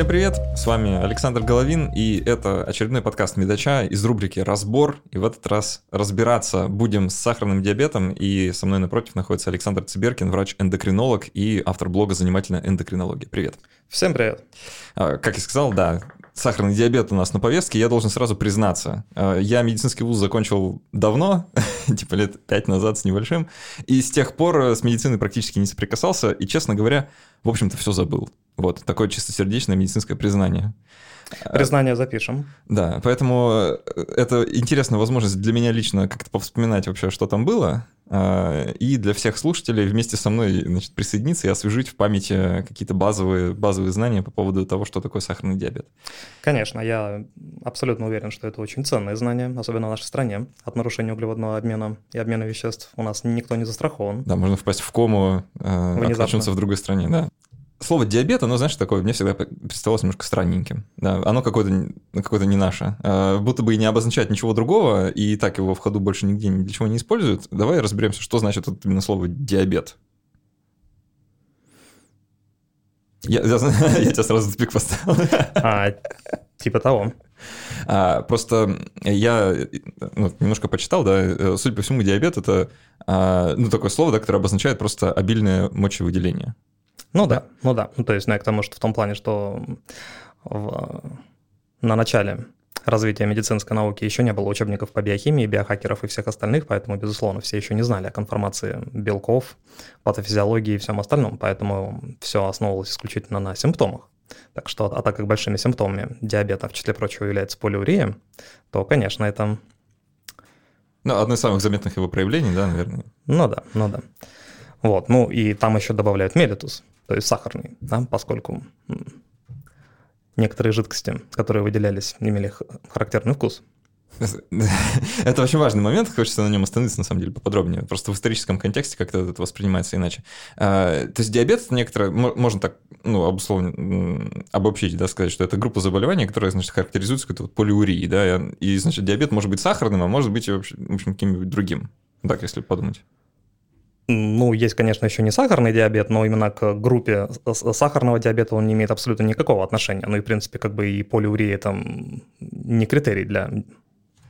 Всем привет, с вами Александр Головин, и это очередной подкаст Медача из рубрики «Разбор». И в этот раз разбираться будем с сахарным диабетом, и со мной напротив находится Александр Циберкин, врач-эндокринолог и автор блога «Занимательная эндокринология». Привет. Всем привет. А, как я сказал, да, сахарный диабет у нас на повестке, я должен сразу признаться. А, я медицинский вуз закончил давно, типа лет пять назад с небольшим, и с тех пор с медициной практически не соприкасался, и, честно говоря, в общем-то, все забыл. Вот, такое чистосердечное медицинское признание. Признание запишем. Да, поэтому э, это интересная возможность для меня лично как-то повспоминать вообще, что там было, э, и для всех слушателей вместе со мной значит, присоединиться и освежить в памяти какие-то базовые, базовые знания по поводу того, что такое сахарный диабет. Конечно, я абсолютно уверен, что это очень ценные знания, особенно в нашей стране. От нарушения углеводного обмена и обмена веществ у нас никто не застрахован. Да, можно впасть в кому, э, в другой стране, да слово диабет, оно, знаешь, такое, мне всегда представлялось немножко странненьким. Да, оно какое-то какое не наше. А, будто бы и не обозначает ничего другого, и так его в ходу больше нигде ни для чего не используют. Давай разберемся, что значит вот именно слово диабет. Я, я, я тебя сразу тупик поставил. А, типа того. А, просто я ну, немножко почитал, да, э, судя по всему, диабет это а, ну, такое слово, да, которое обозначает просто обильное мочевыделение. Ну да, ну да. Ну, то есть, ну, я к тому, что в том плане, что в, на начале развития медицинской науки еще не было учебников по биохимии, биохакеров и всех остальных, поэтому, безусловно, все еще не знали о конформации белков, патофизиологии и всем остальном, поэтому все основывалось исключительно на симптомах. Так что, а так как большими симптомами диабета, в числе прочего, является полиурия, то, конечно, это... Ну, одно из самых заметных его проявлений, да, наверное? Ну да, ну да. Вот, ну и там еще добавляют мелитус, то есть сахарный, да, поскольку некоторые жидкости, которые выделялись, имели характерный вкус. Это очень важный момент, хочется на нем остановиться, на самом деле, поподробнее. Просто в историческом контексте как-то это воспринимается иначе. А, то есть диабет, некоторые, можно так, ну, обусловленно, обобщить, да, сказать, что это группа заболеваний, которая, значит, характеризуется какой-то вот полиурией, да, и, значит, диабет может быть сахарным, а может быть, в общем, каким-нибудь другим. Так, если подумать. Ну, есть, конечно, еще не сахарный диабет, но именно к группе сахарного диабета он не имеет абсолютно никакого отношения. Ну и, в принципе, как бы и полиурия там не критерий для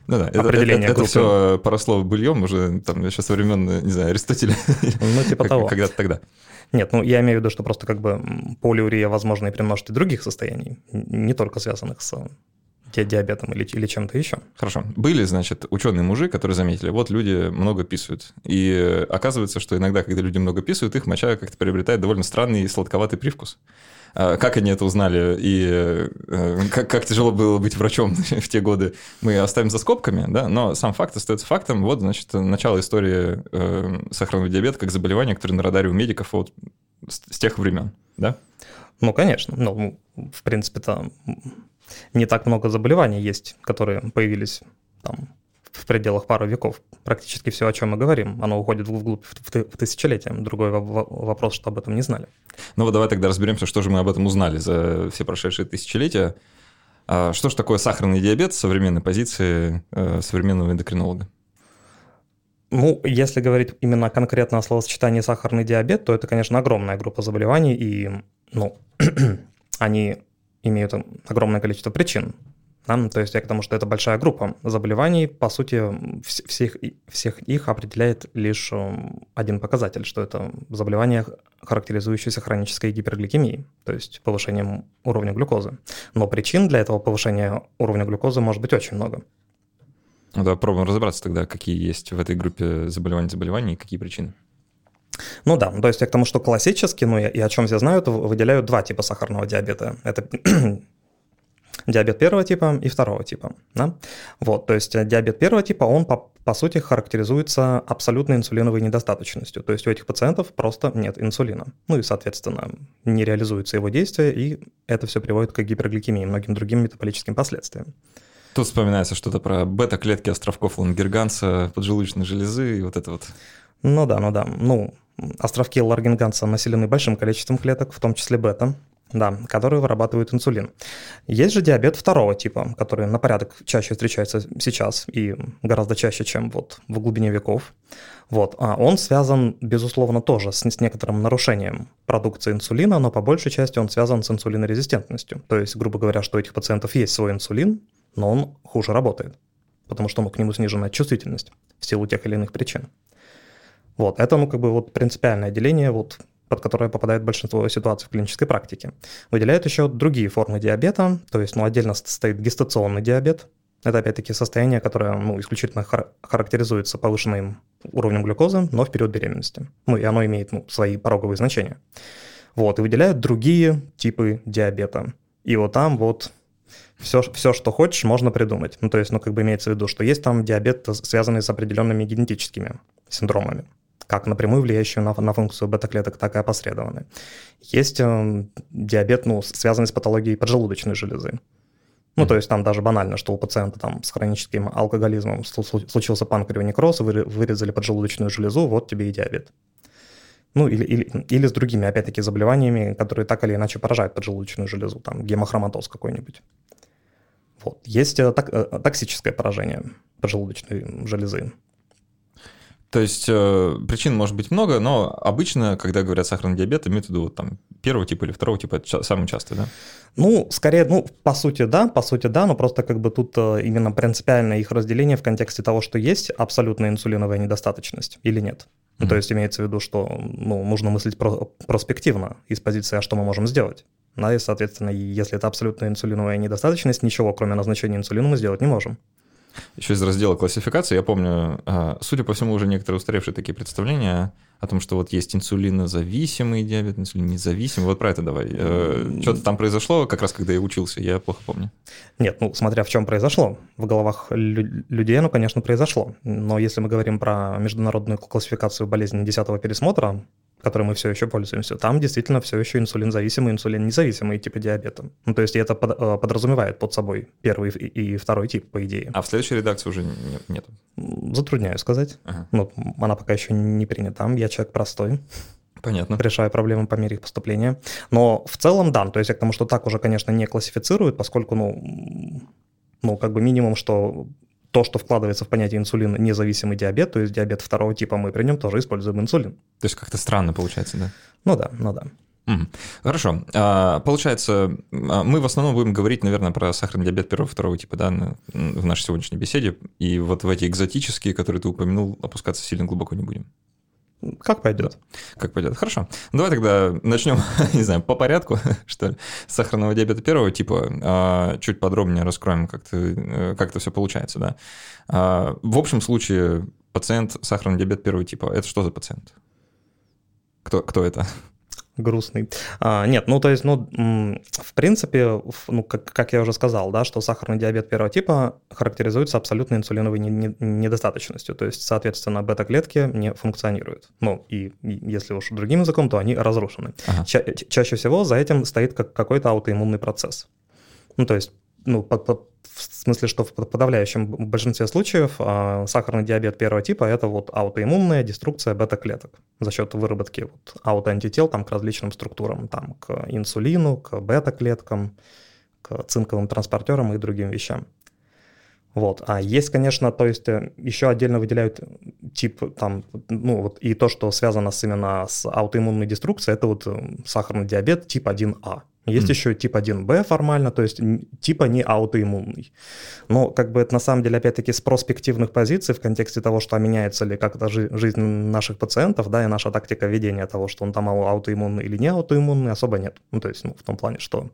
ну да, определения это, это, это все поросло быльем уже там еще со времен, не знаю, Аристотеля. Ну, типа того. Когда-то тогда. Нет, ну я имею в виду, что просто как бы полиурия возможна и при множестве других состояний, не только связанных с диабетом или, или чем-то еще. Хорошо. Были, значит, ученые-мужи, которые заметили, вот люди много писают. И оказывается, что иногда, когда люди много писают, их моча как-то приобретает довольно странный и сладковатый привкус. А как они это узнали и э, как, как тяжело было быть врачом в те годы, мы оставим за скобками, да, но сам факт остается фактом. Вот, значит, начало истории э, сахарного диабета как заболевания, которое на радаре у медиков вот с, с тех времен, да? Ну, конечно. Ну, в принципе-то не так много заболеваний есть, которые появились там в пределах пары веков. Практически все, о чем мы говорим, оно уходит вглубь в тысячелетия. Другой вопрос, что об этом не знали. Ну вот давай тогда разберемся, что же мы об этом узнали за все прошедшие тысячелетия. А что же такое сахарный диабет с современной позиции э, современного эндокринолога? Ну, если говорить именно конкретно о словосочетании сахарный диабет, то это, конечно, огромная группа заболеваний, и ну, они имеют огромное количество причин. Да? То есть я к тому, что это большая группа заболеваний, по сути, всех, всех их определяет лишь эм, один показатель, что это заболевание, характеризующееся хронической гипергликемией, то есть повышением уровня глюкозы. Но причин для этого повышения уровня глюкозы может быть очень много. Ну да, пробуем разобраться тогда, какие есть в этой группе заболеваний заболеваний и какие причины. Ну да, то есть я к тому, что классически, ну и о чем все знают, выделяют два типа сахарного диабета. Это диабет первого типа и второго типа. Да? Вот, то есть диабет первого типа, он по, по сути характеризуется абсолютной инсулиновой недостаточностью. То есть у этих пациентов просто нет инсулина. Ну и, соответственно, не реализуется его действие, и это все приводит к гипергликемии и многим другим метаболическим последствиям. Тут вспоминается что-то про бета-клетки островков Лангерганса, поджелудочной железы и вот это вот. Ну да, ну да. Ну, островки Ларгенганса населены большим количеством клеток, в том числе бета. да, которые вырабатывают инсулин. Есть же диабет второго типа, который на порядок чаще встречается сейчас и гораздо чаще, чем вот в глубине веков. Вот. А он связан, безусловно, тоже с, с некоторым нарушением продукции инсулина, но по большей части он связан с инсулинорезистентностью. То есть, грубо говоря, что у этих пациентов есть свой инсулин, но он хуже работает, потому что к нему снижена чувствительность в силу тех или иных причин. Вот, это, ну, как бы вот принципиальное деление вот под которое попадает большинство ситуаций в клинической практике. Выделяют еще другие формы диабета, то есть ну, отдельно стоит гестационный диабет. Это опять-таки состояние, которое ну, исключительно хар- характеризуется повышенным уровнем глюкозы, но в период беременности. Ну и оно имеет ну, свои пороговые значения. Вот, и выделяют другие типы диабета. И вот там вот все, все, что хочешь, можно придумать. Ну, то есть, ну, как бы имеется в виду, что есть там диабет, связанный с определенными генетическими синдромами как напрямую влияющую на, на функцию бета-клеток, так и опосредованные. Есть э, диабет, ну, связанный с патологией поджелудочной железы. Ну, то есть там даже банально, что у пациента там с хроническим алкоголизмом случился панкреонекроз, вырезали поджелудочную железу, вот тебе и диабет. Ну, или, или, или с другими, опять-таки, заболеваниями, которые так или иначе поражают поджелудочную железу, там гемохроматоз какой-нибудь. Вот. Есть э, так, э, токсическое поражение поджелудочной железы. То есть э, причин может быть много, но обычно, когда говорят сахарный диабет, имеют в виду вот, там, первого типа или второго типа, это самый частый, да? Ну, скорее, ну, по сути, да, по сути, да, но просто как бы тут э, именно принципиальное их разделение в контексте того, что есть абсолютная инсулиновая недостаточность или нет. Mm-hmm. То есть имеется в виду, что ну, нужно мыслить про- проспективно из позиции, а что мы можем сделать. Да, и, соответственно, если это абсолютная инсулиновая недостаточность, ничего, кроме назначения инсулина, мы сделать не можем. Еще из раздела классификации, я помню, а, судя по всему, уже некоторые устаревшие такие представления о том, что вот есть инсулинозависимый диабет, инсулиннезависимый. Вот про это давай. Э, Что-то там произошло, как раз когда я учился, я плохо помню. Нет, ну смотря в чем произошло. В головах людей оно, конечно, произошло. Но если мы говорим про международную классификацию болезней 10 пересмотра, которой мы все еще пользуемся, там действительно все еще инсулинзависимый, инсулин-независимый типы диабета. Ну, то есть это э, подразумевает под собой первый и, второй тип, по идее. А в следующей редакции уже нет? Затрудняю сказать. Ага. Ну, она пока еще не принята. Я человек простой. Понятно. Решаю проблемы по мере их поступления. Но в целом, да, то есть я к тому, что так уже, конечно, не классифицируют, поскольку, ну, ну, как бы минимум, что то, что вкладывается в понятие инсулин независимый диабет, то есть диабет второго типа, мы при нем тоже используем инсулин. То есть как-то странно получается, да? Ну да, ну да. Хорошо. А, получается, а, мы в основном будем говорить, наверное, про сахарный диабет первого второго типа, да, в нашей сегодняшней беседе. И вот в эти экзотические, которые ты упомянул, опускаться сильно глубоко не будем. Как пойдет. Как пойдет. Хорошо. Давай тогда начнем, не знаю, по порядку, что ли, с сахарного диабета первого типа. А, чуть подробнее раскроем, как, ты, э, как это все получается, да. А, в общем случае пациент сахарный диабет первого типа, это что за пациент? Кто, кто это? Грустный. А, нет, ну то есть, ну, в принципе, ну, как, как я уже сказал, да, что сахарный диабет первого типа характеризуется абсолютной инсулиновой не, не, недостаточностью, то есть, соответственно, бета-клетки не функционируют. Ну, и, и если уж другим языком, то они разрушены. Ага. Ча- чаще всего за этим стоит как, какой-то аутоиммунный процесс. Ну, то есть, ну, под, под, в смысле, что в подавляющем большинстве случаев э, сахарный диабет первого типа это вот аутоиммунная деструкция бета-клеток за счет выработки вот, аутоантител там, к различным структурам, там, к инсулину, к бета-клеткам, к цинковым транспортерам и другим вещам. Вот. А есть, конечно, то есть э, еще отдельно выделяют тип там, ну вот и то, что связано с, именно с аутоиммунной деструкцией, это вот э, сахарный диабет тип 1А. Есть mm. еще тип 1Б формально, то есть типа не аутоиммунный. Но как бы это на самом деле опять-таки с проспективных позиций в контексте того, что меняется ли как-то жи- жизнь наших пациентов, да, и наша тактика ведения того, что он там аутоиммунный или не аутоиммунный, особо нет. Ну, то есть ну, в том плане, что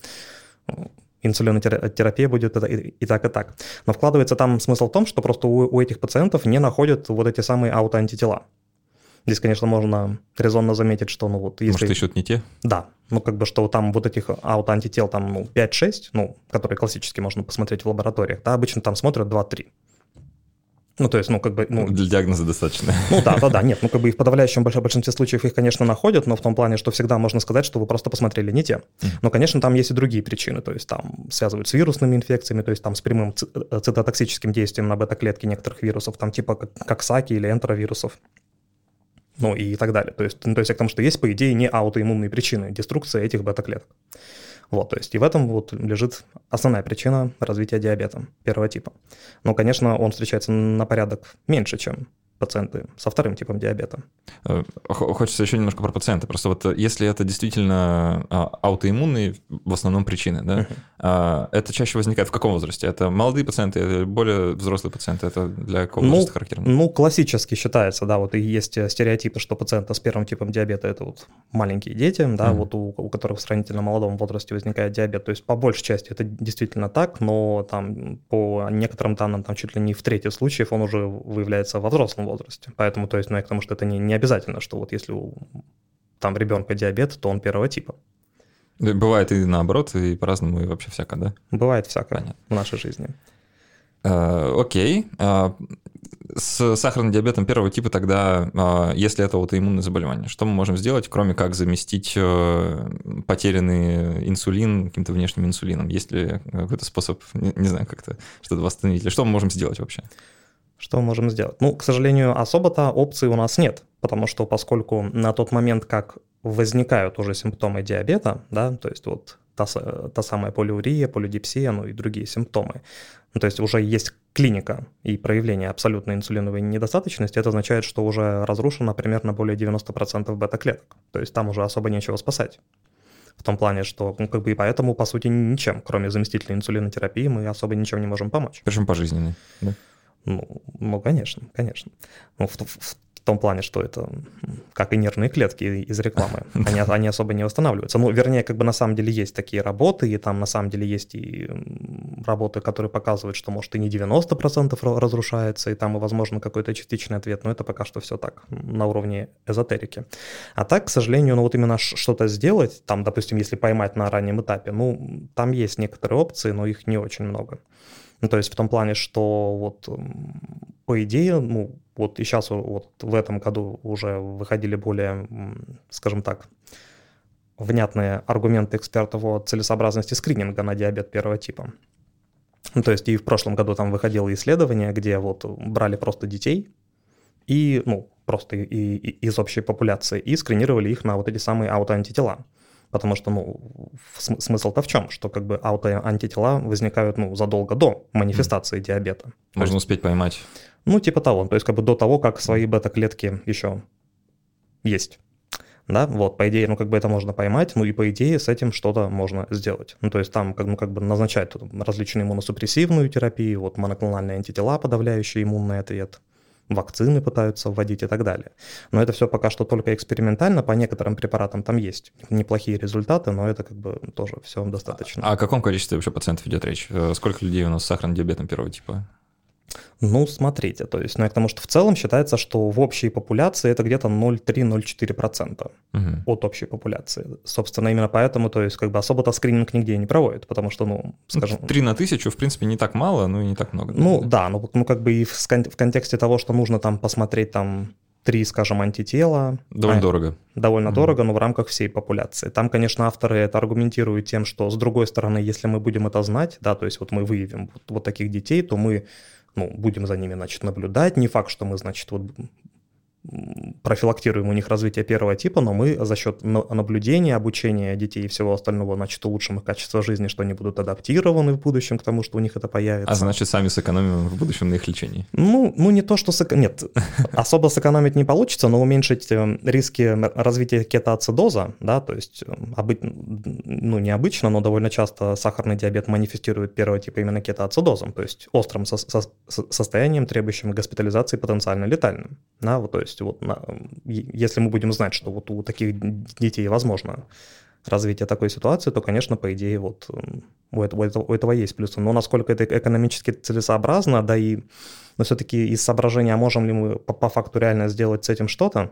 ну, инсулинотерапия будет и так, и так. Но вкладывается там смысл в том, что просто у, у этих пациентов не находят вот эти самые аутоантитела. Здесь, конечно, можно резонно заметить, что, ну вот, если... Может, ищут не те? Да, ну как бы, что там вот этих аутоантител там, ну, 5-6, ну, которые классически можно посмотреть в лабораториях, да, обычно там смотрят 2-3. Ну, то есть, ну, как бы... Ну, Для диагноза достаточно. Ну, да, да, да, нет, ну, как бы и в подавляющем большинстве случаев их, конечно, находят, но в том плане, что всегда можно сказать, что вы просто посмотрели не те. Но, конечно, там есть и другие причины, то есть там связывают с вирусными инфекциями, то есть там с прямым э, цитотоксическим действием на бета-клетки некоторых вирусов, там типа как САКИ или энтеровирусов ну и так далее. То есть, ну, то есть к тому, что есть, по идее, не аутоиммунные причины деструкции этих бета-клеток. Вот, то есть и в этом вот лежит основная причина развития диабета первого типа. Но, конечно, он встречается на порядок меньше, чем пациенты со вторым типом диабета. Э, хочется еще немножко про пациента. Просто вот э, если это действительно а, аутоиммунные в основном причины, да, uh-huh. это чаще возникает в каком возрасте? Это молодые пациенты, более взрослые пациенты? Это для какого ну, возраста характерно? Ну, классически считается, да, вот и есть стереотипы, что пациенты с первым типом диабета – это вот маленькие дети, да, uh-huh. вот у, у которых в сравнительно молодом возрасте возникает диабет. То есть по большей части это действительно так, но там по некоторым данным там чуть ли не в трети случаев он уже выявляется во взрослом возрасте. Поэтому, то есть, ну, я к тому, что это не, не обязательно, что вот если у там ребенка диабет, то он первого типа. Бывает и наоборот, и по-разному, и вообще всякое, да? Бывает всякое Понятно. в нашей жизни. Э, окей. А, с сахарным диабетом первого типа тогда, а, если это аутоиммунное заболевание, что мы можем сделать, кроме как заместить э, потерянный инсулин каким-то внешним инсулином? Есть ли какой-то способ, не, не знаю, как-то что-то восстановить? Или что мы можем сделать вообще? Что мы можем сделать? Ну, к сожалению, особо-то опций у нас нет, потому что поскольку на тот момент, как возникают уже симптомы диабета, да, то есть вот та, та самая полиурия, полидипсия, ну и другие симптомы, ну, то есть уже есть клиника и проявление абсолютной инсулиновой недостаточности, это означает, что уже разрушено примерно более 90% бета-клеток, то есть там уже особо нечего спасать. В том плане, что, ну, как бы и поэтому, по сути, ничем, кроме заместителя инсулинотерапии, мы особо ничем не можем помочь. Причем пожизненный, да? Ну, ну конечно, конечно. Ну, в, в, в том плане, что это как и нервные клетки из рекламы. Они, они особо не восстанавливаются. Ну, вернее, как бы на самом деле есть такие работы, и там на самом деле есть и работы, которые показывают, что может и не 90% разрушается, и там и возможно какой-то частичный ответ, но это пока что все так, на уровне эзотерики. А так, к сожалению, ну вот именно что-то сделать, там, допустим, если поймать на раннем этапе, ну, там есть некоторые опции, но их не очень много. Ну, то есть в том плане, что вот по идее, ну, вот и сейчас вот в этом году уже выходили более, скажем так, внятные аргументы экспертов о целесообразности скрининга на диабет первого типа. Ну, то есть и в прошлом году там выходило исследование, где вот брали просто детей и, ну, просто и, и, из общей популяции и скринировали их на вот эти самые аутоантитела. Потому что, ну, смысл-то в чем? Что как бы аутоантитела возникают, ну, задолго до манифестации mm. диабета. Можно есть, успеть поймать. Ну, типа того. То есть как бы до того, как свои бета-клетки еще есть. Да, вот, по идее, ну, как бы это можно поймать, ну, и по идее с этим что-то можно сделать. Ну, то есть там, как, ну, как бы назначать различные иммуносупрессивную терапию, вот моноклональные антитела, подавляющие иммунный ответ, вакцины пытаются вводить и так далее. Но это все пока что только экспериментально, по некоторым препаратам там есть неплохие результаты, но это как бы тоже все достаточно. А о каком количестве вообще пациентов идет речь? Э, сколько людей у нас с сахарным диабетом первого типа? Ну, смотрите, то есть, ну, я к тому, что в целом считается, что в общей популяции это где-то 0,3-0,4% угу. от общей популяции. Собственно, именно поэтому, то есть, как бы особо-то скрининг нигде не проводит, потому что, ну, скажем... 3 на тысячу, в принципе, не так мало, но и не так много. Ну, да, да ну, ну, как бы и в, в контексте того, что нужно там посмотреть там три, скажем, антитела. Довольно а, дорого. Довольно mm дорого, но в рамках всей популяции. Там, конечно, авторы это аргументируют тем, что, с другой стороны, если мы будем это знать, да, то есть вот мы выявим вот, вот таких детей, то мы ну, будем за ними, значит, наблюдать. Не факт, что мы, значит, вот профилактируем у них развитие первого типа, но мы за счет наблюдения, обучения детей и всего остального, значит, улучшим их качество жизни, что они будут адаптированы в будущем к тому, что у них это появится. А значит, сами сэкономим в будущем на их лечении? Ну, ну не то, что... Сэк... Нет, особо сэкономить не получится, но уменьшить э, риски развития кетоацидоза, да, то есть, э, обы... ну, необычно, но довольно часто сахарный диабет манифестирует первого типа именно кетоацидозом, то есть острым со... со... состоянием, требующим госпитализации потенциально летальным, да, вот, то есть есть вот на, если мы будем знать, что вот у таких детей возможно развитие такой ситуации, то, конечно, по идее, вот у этого, у этого, у этого есть плюсы. Но насколько это экономически целесообразно, да и но все-таки из соображения, а можем ли мы по, по факту реально сделать с этим что-то,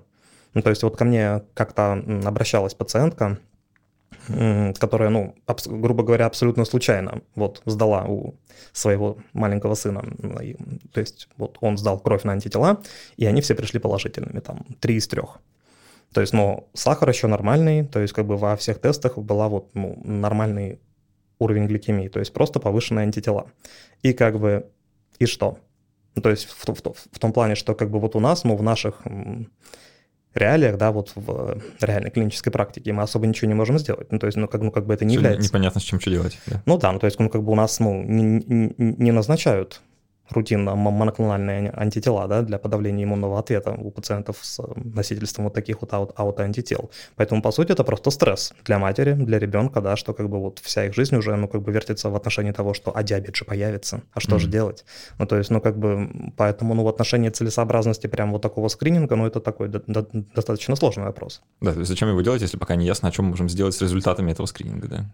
ну, то есть вот ко мне как-то обращалась пациентка, которая, ну, грубо говоря, абсолютно случайно вот сдала у своего маленького сына. То есть вот он сдал кровь на антитела, и они все пришли положительными, там, три из трех. То есть, но сахар еще нормальный, то есть как бы во всех тестах была вот ну, нормальный уровень гликемии, то есть просто повышенные антитела. И как бы, и что? Ну, то есть в, в, в том плане, что как бы вот у нас, ну, в наших реалиях, да, вот в реальной клинической практике мы особо ничего не можем сделать. Ну, то есть, ну, как, ну, как бы это не Всё является... Непонятно, с чем что делать. Да. Ну да, ну, то есть, ну, как бы у нас, ну, не- не назначают рутинно моноклональные антитела, да, для подавления иммунного ответа у пациентов с э, носительством вот таких вот аут- аутоантител. Поэтому, по сути, это просто стресс для матери, для ребенка, да, что как бы вот вся их жизнь уже, ну, как бы вертится в отношении того, что, а диабет же появится, а что же Мгм. делать? Ну, то есть, ну, как бы, поэтому, ну, в отношении целесообразности прям вот такого скрининга, ну, это такой до- до- достаточно сложный вопрос. Да, то есть зачем его делать, если пока не ясно, о чем мы можем сделать с результатами этого скрининга, да?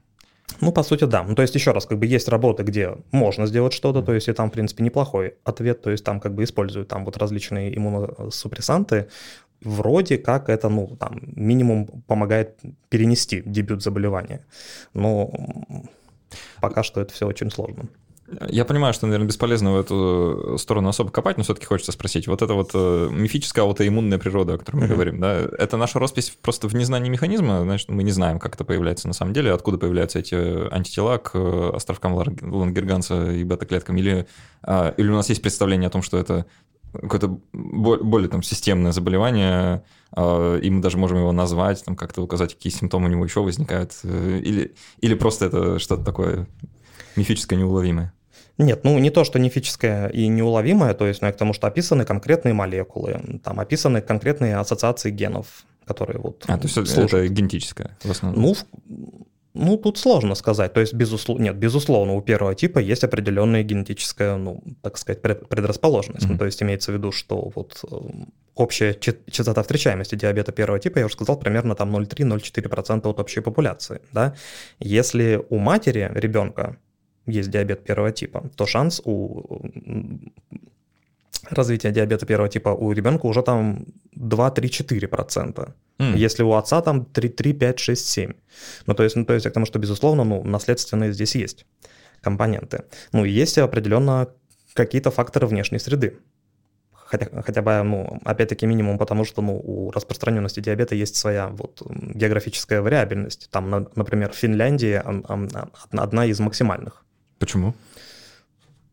Ну, по сути, да. Ну, то есть, еще раз, как бы есть работы, где можно сделать что-то, то есть, и там, в принципе, неплохой ответ, то есть, там как бы используют там вот различные иммуносупрессанты, вроде как это, ну, там, минимум помогает перенести дебют заболевания. Но пока что это все очень сложно. Я понимаю, что, наверное, бесполезно в эту сторону особо копать, но все-таки хочется спросить. Вот это вот э, мифическая аутоиммунная природа, о которой мы говорим, да, это наша роспись просто в незнании механизма, значит, мы не знаем, как это появляется на самом деле, откуда появляются эти антитела к э, островкам Лангерганса и бета-клеткам, или, а, или у нас есть представление о том, что это какое-то бо- более там системное заболевание, а, и мы даже можем его назвать, там как-то указать, какие симптомы у него еще возникают, э, или, или просто это что-то такое мифическое, неуловимое. Нет, ну не то, что мифическое и неуловимое, то есть, ну, я к тому, что описаны конкретные молекулы, там описаны конкретные ассоциации генов, которые вот А, то есть это- служат. это генетическое в основном? Ну, в- ну, тут сложно сказать. То есть, безусловно, нет, безусловно, у первого типа есть определенная генетическая, ну, так сказать, пред- предрасположенность. Ну, Мгм. то есть, имеется в виду, что вот э, общая ча- частота встречаемости диабета первого типа, я уже сказал, примерно там 0,3-0,4% от общей популяции, да. Если у матери ребенка есть диабет первого типа, то шанс у развития диабета первого типа у ребенка уже там 2-3-4%. М, Если у отца там 3, 3 5, 6, 7. Ну, то есть, ну, то есть, к тому, что, безусловно, ну, наследственные здесь есть компоненты. Ну, и есть определенно какие-то факторы внешней среды. Хотя, хотя бы, ну, опять-таки, минимум, потому что, ну, у распространенности диабета есть своя вот географическая вариабельность. Там, на- например, в Финляндии одна из максимальных. Почему?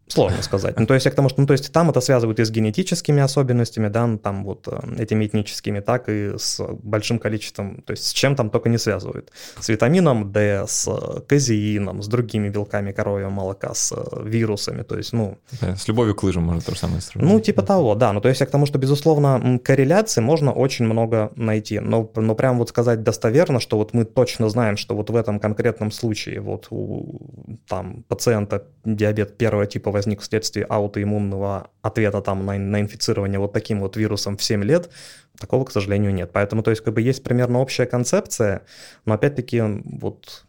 Сложно сказать. Ну, то есть, я к тому, что, ну, то есть, там это связывают и с генетическими особенностями, да, ну, там вот э, этими этническими, так и с большим количеством, то есть, с чем там только не связывают. С витамином D, с э, казеином, с другими белками коровьего молока, с э, вирусами, то есть, ну, С любовью к лыжам можно то же самое сравнить. ну, типа того, да. Ну, то есть я к тому, что, безусловно, м, корреляций можно очень много найти. Но, но прям вот сказать достоверно, что вот мы точно знаем, что вот в этом конкретном случае вот у там, пациента диабет первого типа возник вследствие аутоиммунного ответа там на, на инфицирование вот таким вот вирусом в 7 лет, такого, к сожалению, нет. Поэтому, то есть, как бы есть примерно общая концепция, но опять-таки вот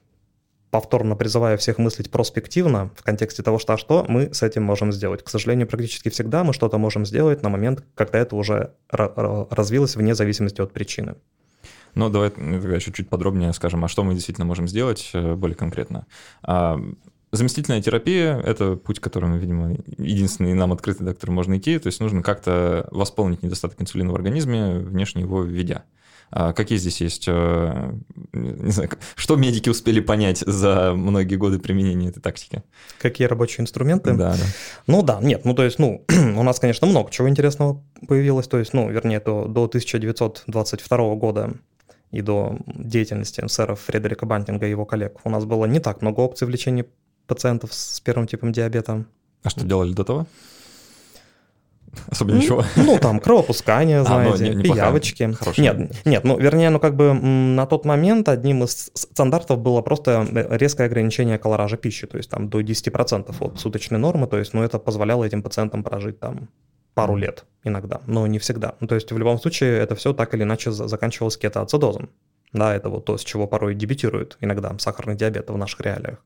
повторно призываю всех мыслить проспективно в контексте того, что, а что мы с этим можем сделать. К сожалению, практически всегда мы что-то можем сделать на момент, когда это уже ра- ра- развилось вне зависимости от причины. Ну, давай тогда еще чуть подробнее скажем, а что мы действительно можем сделать э, более конкретно. Заместительная терапия – это путь, которым, видимо, единственный нам открытый, до которого можно идти. То есть нужно как-то восполнить недостаток инсулина в организме, внешне его введя. А какие здесь есть, э, не знаю, что медики успели понять за многие годы применения этой тактики? Какие рабочие инструменты? Да, да. Ну да, нет, ну то есть, ну, у нас, конечно, много чего интересного появилось, то есть, ну, вернее, до, до 1922 года и до деятельности сэра Фредерика Бантинга и его коллег у нас было не так много опций в лечении пациентов с первым типом диабета. А что делали до того? Особо ничего. Ну, там кровопускание, А, ну, знаете, не- неплохая, пиявочки. хорошая. Нет, нет, ну, вернее, ну, как бы на тот момент одним из стандартов было просто резкое ограничение колоража пищи, то есть там до 10% от суточной нормы, то есть, ну, это позволяло этим пациентам прожить там пару лет иногда, но не всегда. Ну, то есть в любом случае это все так или иначе за- заканчивалось кетоацидозом. Да, это вот то, с чего порой дебютирует иногда сахарный диабет в наших реалиях.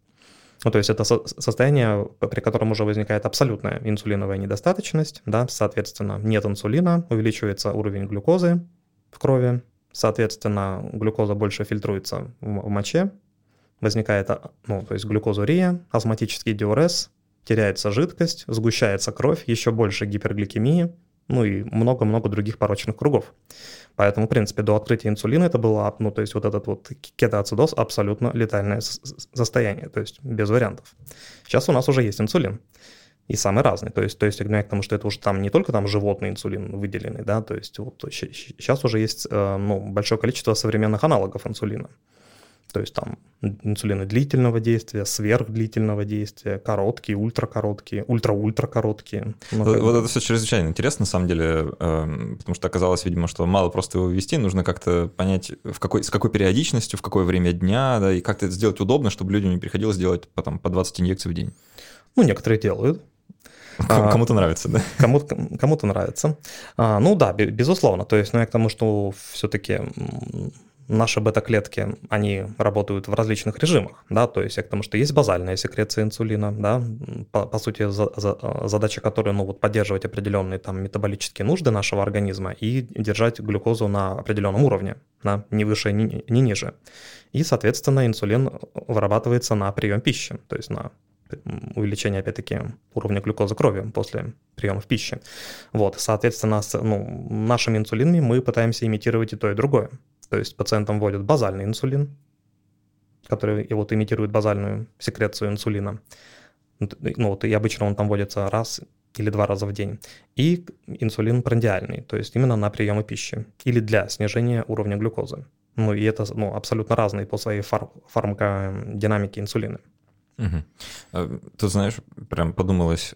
Ну, то есть это со- состояние, при котором уже возникает абсолютная инсулиновая недостаточность, да, соответственно, нет инсулина, увеличивается уровень глюкозы в крови, соответственно, глюкоза больше фильтруется в, в моче, возникает, а, ну, то есть глюкозурия, астматический диурез, теряется жидкость, сгущается кровь, еще больше гипергликемии, ну и много-много других порочных кругов. Поэтому, в принципе, до открытия инсулина это было, ну, то есть вот этот вот кетоацидоз абсолютно летальное состояние, то есть без вариантов. Сейчас у нас уже есть инсулин. и самый разный. То есть, то есть к тому, что это уже там не только там животный инсулин выделенный, да, то есть вот сейчас уже есть э, ну, большое количество современных аналогов инсулина. То есть там инсулины длительного действия, сверхдлительного действия, короткие, ультракороткие, ультра-ультра короткие. Ну, вот, вот это все чрезвычайно интересно, на самом деле, э, потому что оказалось, видимо, что мало просто его ввести, нужно как-то понять, в какой, с какой периодичностью, в какое время дня, да, и как-то это сделать удобно, чтобы людям не приходилось делать потом по 20 инъекций в день. Ну, некоторые делают. А, кому-то нравится, да? Кому-то, кому-то нравится. А, ну да, безусловно. То есть, ну я к тому, что все-таки наши бета-клетки, они работают в различных режимах, да, то есть я к тому, что есть базальная секреция инсулина, да, по, по сути за, за, задача которой, ну вот поддерживать определенные там метаболические нужды нашего организма и держать глюкозу на определенном уровне, да, не выше, не, не ниже. И, соответственно, инсулин вырабатывается на прием пищи, то есть на увеличение, опять-таки, уровня глюкозы крови после приема в пищи. Вот, соответственно, с ну, нашими инсулинами мы пытаемся имитировать и то, и другое. То есть пациентам вводят базальный инсулин, который и вот имитирует базальную секрецию инсулина. Ну вот и обычно он там вводится раз или два раза в день. И инсулин прандиальный, то есть именно на приемы пищи или для снижения уровня глюкозы. Ну и это ну, абсолютно разные по своей фар фармакодинамике инсулины. Угу. Тут, знаешь, прям подумалось,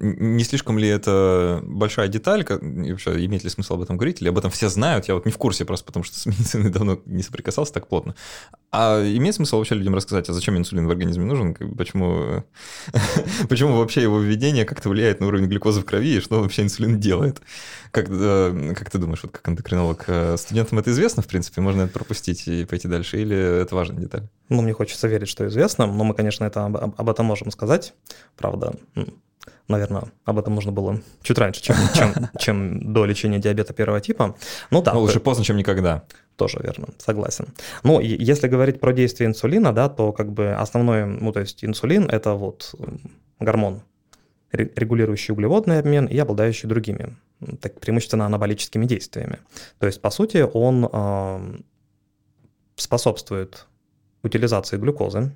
не слишком ли это большая деталь, и вообще имеет ли смысл об этом говорить, или об этом все знают, я вот не в курсе просто, потому что с медициной давно не соприкасался так плотно. А имеет смысл вообще людям рассказать, а зачем инсулин в организме нужен, почему, почему вообще его введение как-то влияет на уровень глюкозы в крови, и что вообще инсулин делает? Как, э, как ты думаешь, вот как эндокринолог, э, студентам это известно, в принципе, можно это пропустить и пойти дальше, или это важная деталь? Ну, мне хочется верить, что известно, но мы, конечно, это об, об этом можем сказать, правда, наверное, об этом нужно было чуть раньше, чем, чем, чем до лечения диабета первого типа. Ну да. Но лучше поздно, чем никогда. Тоже верно, согласен. Ну, если говорить про действие инсулина, да, то как бы основной, ну, то есть инсулин – это вот гормон, регулирующий углеводный обмен и обладающий другими, так преимущественно анаболическими действиями. То есть, по сути, он э, способствует утилизации глюкозы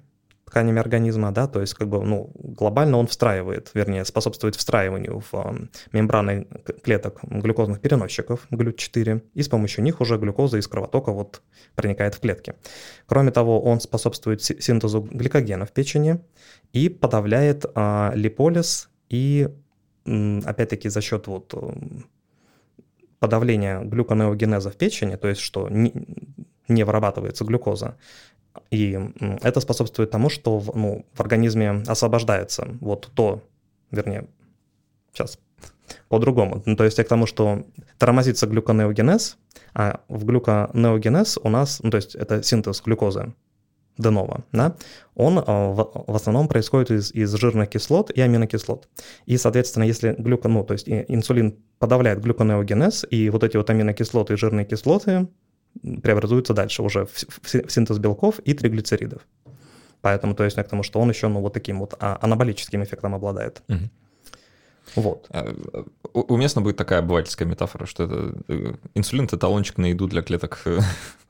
тканями организма, да, то есть как бы, ну, глобально он встраивает, вернее, способствует встраиванию в э, мембраны клеток глюкозных переносчиков, глют-4, и с помощью них уже глюкоза из кровотока вот проникает в клетки. Кроме того, он способствует синтезу гликогена в печени и подавляет а, липолиз и, опять-таки, за счет вот э, подавления глюконеогенеза в печени, то есть что не, не вырабатывается глюкоза, и это способствует тому, что в, ну, в организме освобождается вот то, вернее, сейчас по-другому. Ну, то есть я к тому, что тормозится глюконеогенез, а в глюконеогенез у нас, ну, то есть это синтез глюкозы денова, да, он а, в, в основном происходит из, из жирных кислот и аминокислот. И, соответственно, если глюкон, ну, то есть инсулин подавляет глюконеогенез, и вот эти вот аминокислоты и жирные кислоты преобразуется дальше уже в, в синтез белков и триглицеридов. Поэтому, то есть, к тому, что он еще, ну, вот таким вот а, анаболическим эффектом обладает. Угу. Вот. А, уместно будет такая обывательская метафора, что это э, инсулин – это талончик на еду для клеток.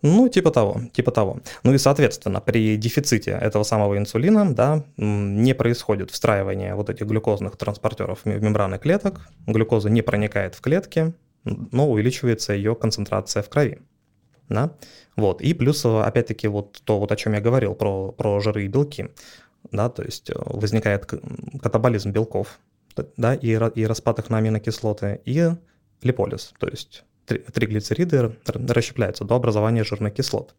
Ну, типа того, типа того. Ну и, соответственно, при дефиците этого самого инсулина, да, не происходит встраивание вот этих глюкозных транспортеров в мембраны клеток, глюкоза не проникает в клетки, но увеличивается ее концентрация в крови да, вот, и плюс, опять-таки, вот то, вот о чем я говорил, про, про жиры и белки, да, то есть э, возникает катаболизм белков, да, и, и распад их на аминокислоты, и липолиз, то есть триглицериды расщепляются до образования жирных кислот.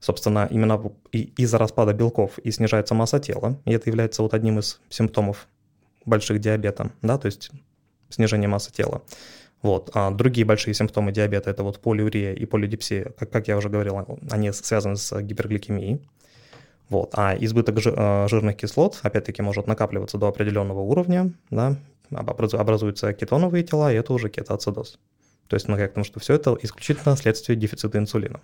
Собственно, именно из-за распада белков и снижается масса тела, и это является вот одним из симптомов больших диабета, да, то есть снижение массы тела. Вот. А другие большие симптомы диабета – это вот полиурия и полидипсия, как, как я уже говорил, они связаны с гипергликемией. Вот. А избыток э, жирных кислот, опять-таки, может накапливаться до определенного уровня, да, образуются кетоновые тела, и это уже кетоацидоз. То есть, ну, как тому, что все это исключительно следствие дефицита инсулина.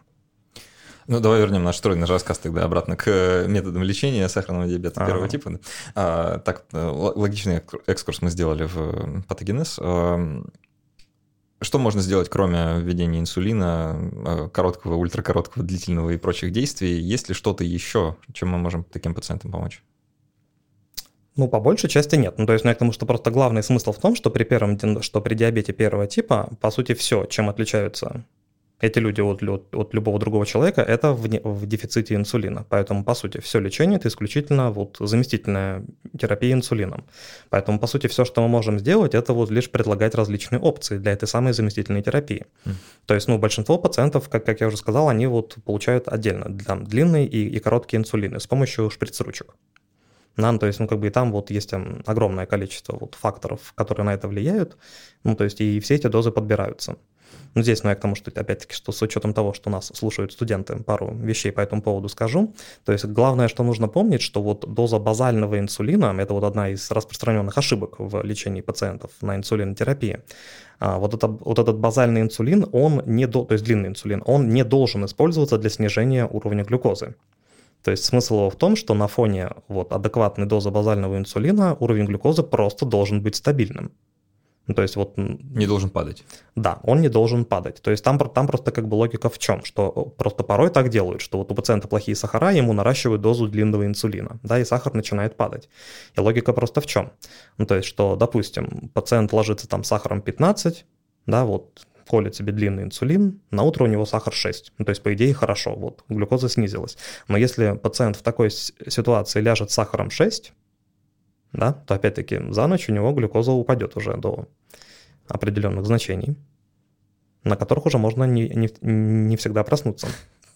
Ну, давай вернем наш стройный рассказ тогда обратно к э, методам лечения сахарного диабета ага. первого типа. А, так, э, логичный экскурс мы сделали в патогенез. Что можно сделать, кроме введения инсулина, э, короткого, ультракороткого, длительного и прочих действий? Есть ли что-то еще, чем мы можем таким пациентам помочь? Ну, по большей части нет. Ну, то есть, ну, я к тому, что просто главный смысл в том, что при первом, что при диабете первого типа, по сути, все, чем отличаются эти люди от, от, от любого другого человека, это в, в дефиците инсулина. Поэтому, по сути, все лечение – это исключительно вот заместительная терапия инсулином. Поэтому, по сути, все, что мы можем сделать, это вот лишь предлагать различные опции для этой самой заместительной терапии. Mm. То есть, ну, большинство пациентов, как, как я уже сказал, они вот получают отдельно там, длинные и, и короткие инсулины с помощью шприц-ручек. Ну, то есть, ну, как бы и там вот есть там, огромное количество вот факторов, которые на это влияют, ну, то есть, и все эти дозы подбираются. Ну, здесь, ну, я к тому, что, опять-таки, что с учетом того, что нас слушают студенты, пару вещей по этому поводу скажу. То есть, главное, что нужно помнить, что вот доза базального инсулина, это вот одна из распространенных ошибок в лечении пациентов на инсулинотерапии. А вот, это, вот этот базальный инсулин, он не, до, то есть длинный инсулин, он не должен использоваться для снижения уровня глюкозы. То есть смысл его в том, что на фоне вот, адекватной дозы базального инсулина уровень глюкозы просто должен быть стабильным. Ну, то есть вот... Не должен падать. Да, он не должен падать. То есть там, там просто как бы логика в чем? Что просто порой так делают, что вот у пациента плохие сахара, ему наращивают дозу длинного инсулина, да, и сахар начинает падать. И логика просто в чем? Ну, то есть, что, допустим, пациент ложится там сахаром 15, да, вот колет себе длинный инсулин, на утро у него сахар 6. Ну, то есть, по идее, хорошо, вот, глюкоза снизилась. Но если пациент в такой ситуации ляжет с сахаром 6, да, то опять-таки за ночь у него глюкоза упадет уже до определенных значений, на которых уже можно не, не, не всегда проснуться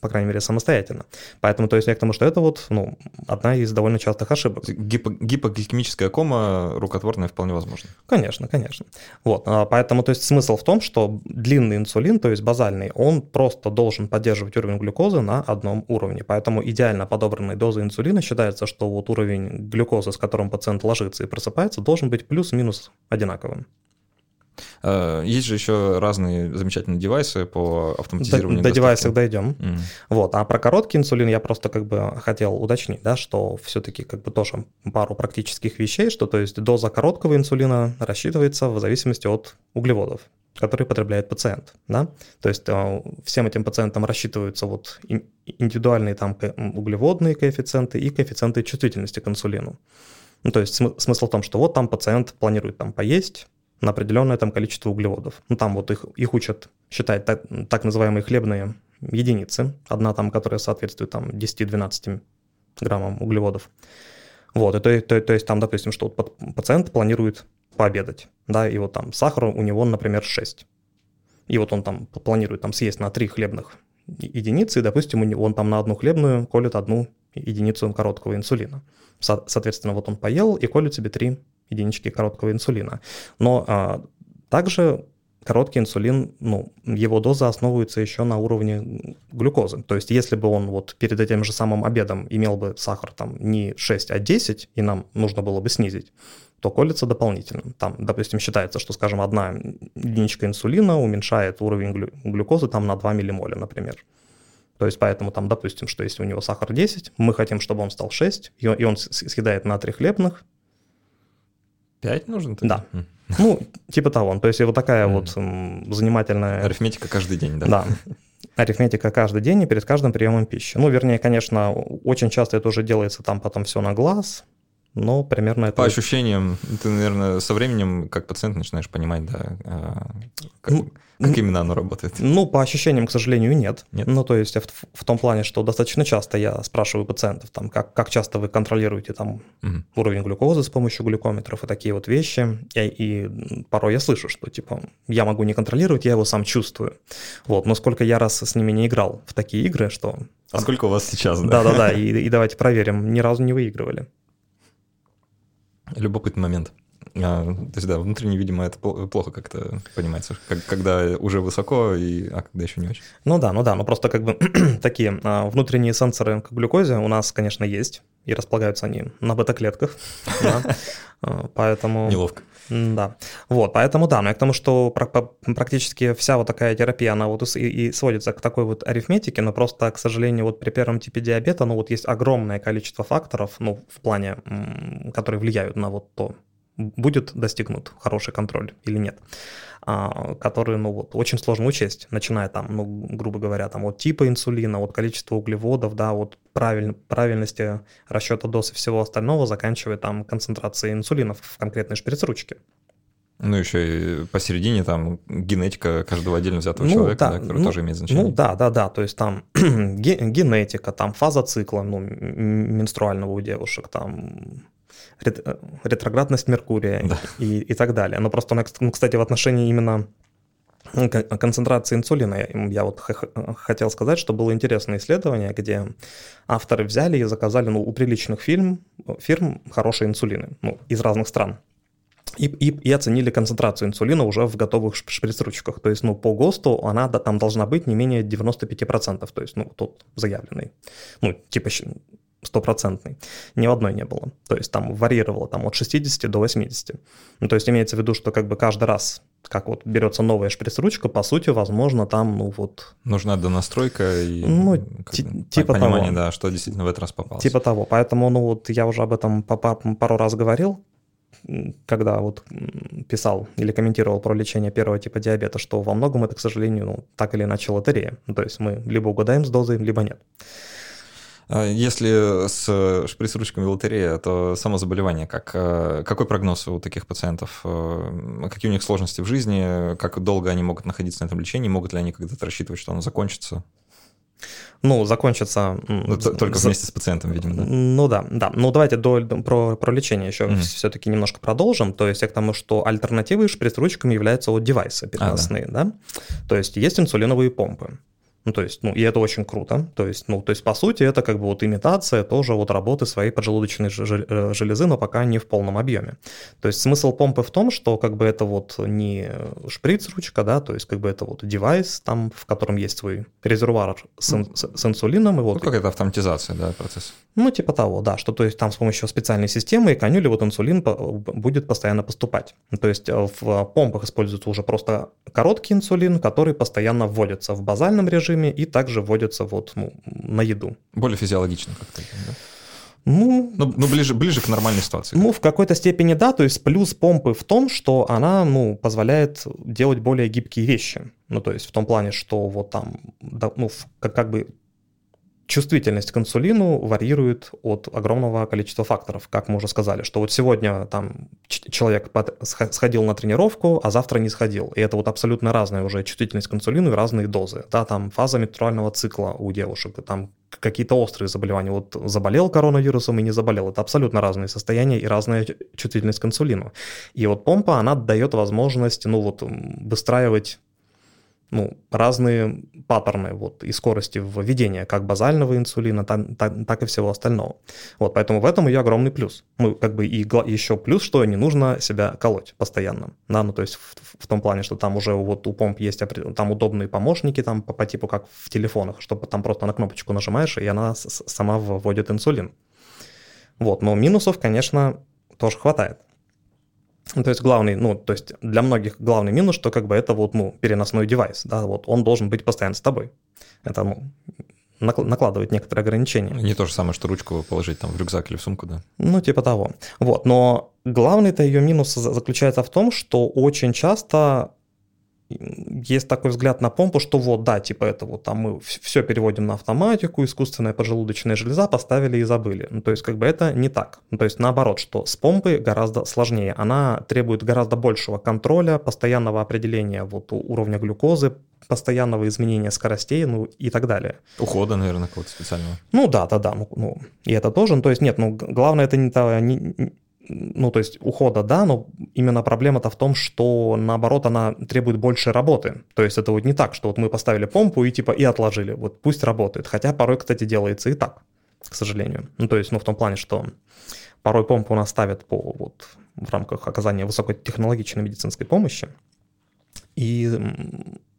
по крайней мере, самостоятельно. Поэтому, то есть я к тому, что это вот, ну, одна из довольно частых ошибок. Гипо гипогликемическая кома рукотворная вполне возможно. Конечно, конечно. Вот, а, поэтому, то есть смысл в том, что длинный инсулин, то есть базальный, он просто должен поддерживать уровень глюкозы на одном уровне. Поэтому идеально подобранной дозой инсулина считается, что вот уровень глюкозы, с которым пациент ложится и просыпается, должен быть плюс-минус одинаковым. Э, есть же еще разные замечательные девайсы по автоматизированию. До, до девайсов дойдем. Mm. Вот. А про короткий инсулин я просто как бы хотел уточнить, да, что все-таки как бы тоже пару практических вещей, что то есть доза короткого инсулина рассчитывается в зависимости от углеводов которые потребляет пациент, да, то есть э, всем этим пациентам рассчитываются вот индивидуальные там углеводные коэффициенты и коэффициенты чувствительности к инсулину. Ну, то есть смысл в том, что вот там пациент планирует там поесть, на определенное там количество углеводов. Ну, там вот их, их учат считать так, так называемые хлебные единицы. Одна там, которая соответствует там 10-12 граммам углеводов. Вот, и то, то, то есть там, допустим, что вот пациент планирует пообедать, да, и вот там сахар у него, например, 6. И вот он там планирует там съесть на 3 хлебных единицы, и, допустим, он там на одну хлебную колет одну единицу короткого инсулина. Со- соответственно, вот он поел и колет себе 3 единички короткого инсулина. Но а, также короткий инсулин, ну, его доза основывается еще на уровне глюкозы. То есть если бы он вот перед этим же самым обедом имел бы сахар там не 6, а 10, и нам нужно было бы снизить, то колется дополнительно. Там, допустим, считается, что, скажем, одна единичка инсулина уменьшает уровень глю- глюкозы там на 2 миллимоля, например. То есть поэтому там, допустим, что если у него сахар 10, мы хотим, чтобы он стал 6, и он съедает на 3 хлебных, Пять нужно? Да. Ну, типа того. То есть вот такая вот занимательная... Арифметика каждый день, да? Да. Арифметика каждый день и перед каждым приемом пищи. Ну, вернее, конечно, очень часто это уже делается там потом все на глаз, но примерно это... По ощущениям, ты, наверное, со временем как пациент начинаешь понимать, да, а, как, ну, как именно оно работает. Ну, по ощущениям, к сожалению, нет. нет. Ну, то есть в, в том плане, что достаточно часто я спрашиваю пациентов, там, как, как часто вы контролируете там угу. уровень глюкозы с помощью глюкометров и такие вот вещи. И, и порой я слышу, что, типа, я могу не контролировать, я его сам чувствую. Вот, но сколько я раз с ними не играл в такие игры, что... А сколько у вас сейчас, да? Да-да-да, и, и давайте проверим, ни разу не выигрывали. Любопытный момент. А, то есть, да, внутренне, видимо, это плохо как-то понимается, как, когда уже высоко, и, а когда еще не очень. Ну да, ну да, ну просто как бы такие а, внутренние сенсоры к глюкозе у нас, конечно, есть, и располагаются они на бета-клетках, а, поэтому... Неловко. Да, вот, поэтому да, но я к тому, что практически вся вот такая терапия, она вот и, и сводится к такой вот арифметике, но просто, к сожалению, вот при первом типе диабета, ну вот есть огромное количество факторов, ну, в плане, которые влияют на вот то, будет достигнут хороший контроль или нет, а, который, ну вот, очень сложно учесть, начиная там, ну, грубо говоря, там от типа инсулина, от количества углеводов, да, от правиль, правильности расчета доз и всего остального, заканчивая там концентрацией инсулина в конкретной шприц-ручке. Ну, еще и посередине там генетика каждого отдельно взятого ну, человека, да, да, который ну, тоже имеет значение. Ну, да, да, да. То есть там генетика, там фаза цикла ну, менструального у девушек, там ретроградность Меркурия да. и, и так далее. Но просто, ну, кстати, в отношении именно концентрации инсулина. Я вот хотел сказать, что было интересное исследование, где авторы взяли и заказали ну, у приличных фирм, фирм хорошие инсулины ну, из разных стран и, и, и оценили концентрацию инсулина уже в готовых шприц-ручках. То есть, ну, по ГОСТу она там должна быть не менее 95%, то есть, ну, тот заявленный. Ну, типа стопроцентный. Ни в одной не было. То есть там варьировало там от 60 до 80. Ну, то есть имеется в виду, что как бы каждый раз, как вот берется новая шприц-ручка, по сути, возможно, там, ну вот... Нужна донастройка и ну, типа понимание, того. да, что действительно в этот раз попалось. Типа того. Поэтому, ну вот я уже об этом пару раз говорил, когда вот писал или комментировал про лечение первого типа диабета, что во многом это, к сожалению, ну, так или иначе лотерея. Ну, то есть мы либо угадаем с дозой, либо нет. А если с шприц-ручками лотерея, то само заболевание, как, э, какой прогноз у таких пациентов? Э, какие у них сложности в жизни? Как долго они могут находиться на этом лечении? Могут ли они когда-то рассчитывать, что оно закончится? Ну, закончится... Ну, только вместе с пациентом, видимо, да? Ну да, да. Ну давайте до, про, про лечение еще mm-hmm. все-таки немножко продолжим. То есть я к тому, что альтернативой шприц-ручками являются вот девайсы переносные, а, да. да? То есть есть инсулиновые помпы. Ну, то есть, ну, и это очень круто. То есть, ну, то есть, по сути, это как бы вот имитация тоже вот работы своей поджелудочной э, железы, но пока не в полном объеме. То есть, смысл помпы в том, что как бы это вот не шприц-ручка, да, то есть, как бы это вот девайс, там, в котором есть свой резервуар с, с, с инсулином. И вот... Ну, какая-то автоматизация, да, процесс. Ну, типа того, да, что то есть там с помощью специальной системы и конюли вот инсулин будет постоянно поступать. То есть э, в помпах используется уже просто короткий инсулин, который постоянно вводится в базальном режиме и также вводится вот ну, на еду. Более физиологично как-то, да? Ну, ну, ну ближе, ближе к нормальной ситуации. Ну, в какой-то степени да, то есть плюс помпы в том, что она, ну, позволяет делать более гибкие вещи. Ну, то есть в том плане, что вот там, да, ну, как, как бы чувствительность к инсулину варьирует от огромного количества факторов, как мы уже сказали, что вот сегодня там человек сходил на тренировку, а завтра не сходил, и это вот абсолютно разная уже чувствительность к инсулину и разные дозы, да, там фаза менструального цикла у девушек, там какие-то острые заболевания, вот заболел коронавирусом и не заболел, это абсолютно разные состояния и разная чувствительность к инсулину. И вот помпа, она дает возможность, ну вот, выстраивать ну, разные паттерны вот, и скорости введения как базального инсулина, так, так, так и всего остального. Вот, поэтому в этом ее огромный плюс. Ну, как бы и еще плюс, что не нужно себя колоть постоянно. Да, ну, то есть в, в том плане, что там уже вот у помп есть там удобные помощники там по, по типу как в телефонах, чтобы там просто на кнопочку нажимаешь, и она сама вводит инсулин. Вот, но минусов, конечно, тоже хватает. То есть главный, ну, то есть для многих главный минус, что как бы это вот, ну, переносной девайс, да, вот он должен быть постоянно с тобой. Это, ну, накладывает некоторые ограничения. Не то же самое, что ручку положить там в рюкзак или в сумку, да? Ну, типа того. Вот, но главный-то ее минус заключается в том, что очень часто есть такой взгляд на помпу, что вот, да, типа это вот там мы все переводим на автоматику, искусственная поджелудочная железа поставили и забыли. Ну, то есть как бы это не так. Ну, то есть наоборот, что с помпой гораздо сложнее. Она требует гораздо большего контроля, постоянного определения вот уровня глюкозы, постоянного изменения скоростей, ну и так далее. Ухода, наверное, какого-то специального. Ну да, да, да, ну, ну и это тоже, ну, то есть нет, ну главное это не, не, ну, то есть ухода, да, но именно проблема-то в том, что, наоборот, она требует больше работы. То есть это вот не так, что вот мы поставили помпу и типа и отложили, вот пусть работает. Хотя порой, кстати, делается и так, к сожалению. Ну, то есть, ну, в том плане, что порой помпу у нас ставят по, вот, в рамках оказания высокотехнологичной медицинской помощи. И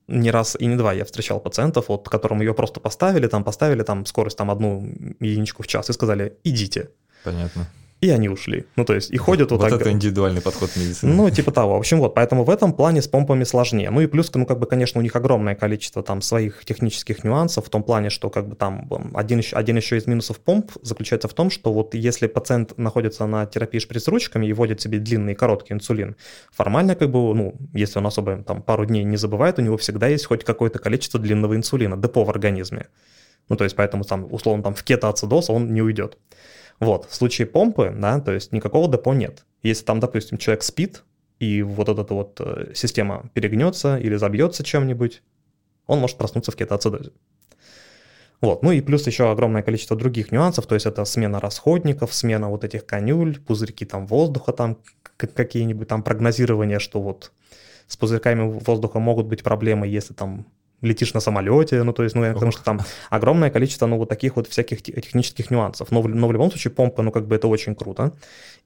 не раз и не два я встречал пациентов, вот, которым ее просто поставили, там поставили там скорость там одну единичку в час и сказали «идите». Понятно. И они ушли. Ну, то есть, и ходят вот, вот так. это индивидуальный подход медицины. Ну, типа того. В общем, вот, поэтому в этом плане с помпами сложнее. Ну и плюс, ну, как бы, конечно, у них огромное количество там своих технических нюансов в том плане, что как бы там один еще, один еще из минусов помп заключается в том, что вот если пациент находится на терапии шприц-ручками и вводит себе длинный и короткий инсулин, формально как бы, ну, если он особо там пару дней не забывает, у него всегда есть хоть какое-то количество длинного инсулина, депо в организме. Ну, то есть поэтому там, условно, там в кетоацидоз он не уйдет. Вот, в случае помпы, да, то есть никакого депо нет. Если там, допустим, человек спит, и вот эта вот э, система перегнется или забьется чем-нибудь, он может проснуться в кетоацидозе. Вот. Ну и плюс еще огромное количество других нюансов, то есть это смена расходников, смена вот этих конюль, пузырьки там воздуха, там какие-нибудь там прогнозирования, что вот с пузырьками воздуха могут быть проблемы, если там летишь на самолете, ну, то есть, ну, потому что там огромное количество, ну, вот таких вот всяких технических нюансов. Но в, но в любом случае помпа, ну, как бы это очень круто.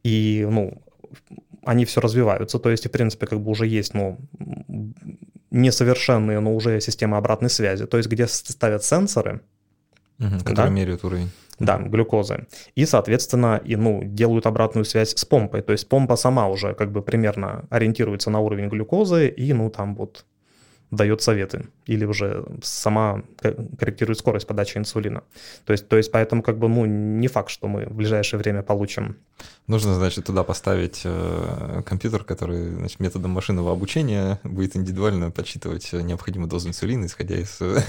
И, ну, они все развиваются, то есть, в принципе, как бы уже есть, ну, несовершенные, но уже системы обратной связи, то есть, где ставят сенсоры, угу, которые да? меряют уровень. Да, глюкозы. И, соответственно, и, ну, делают обратную связь с помпой. То есть помпа сама уже как бы примерно ориентируется на уровень глюкозы и, ну, там вот дает советы или уже сама корректирует скорость подачи инсулина. То есть, то есть поэтому как бы ну, не факт, что мы в ближайшее время получим. Нужно, значит, туда поставить э, компьютер, который значит, методом машинного обучения будет индивидуально подсчитывать необходимую дозу инсулина, исходя из э,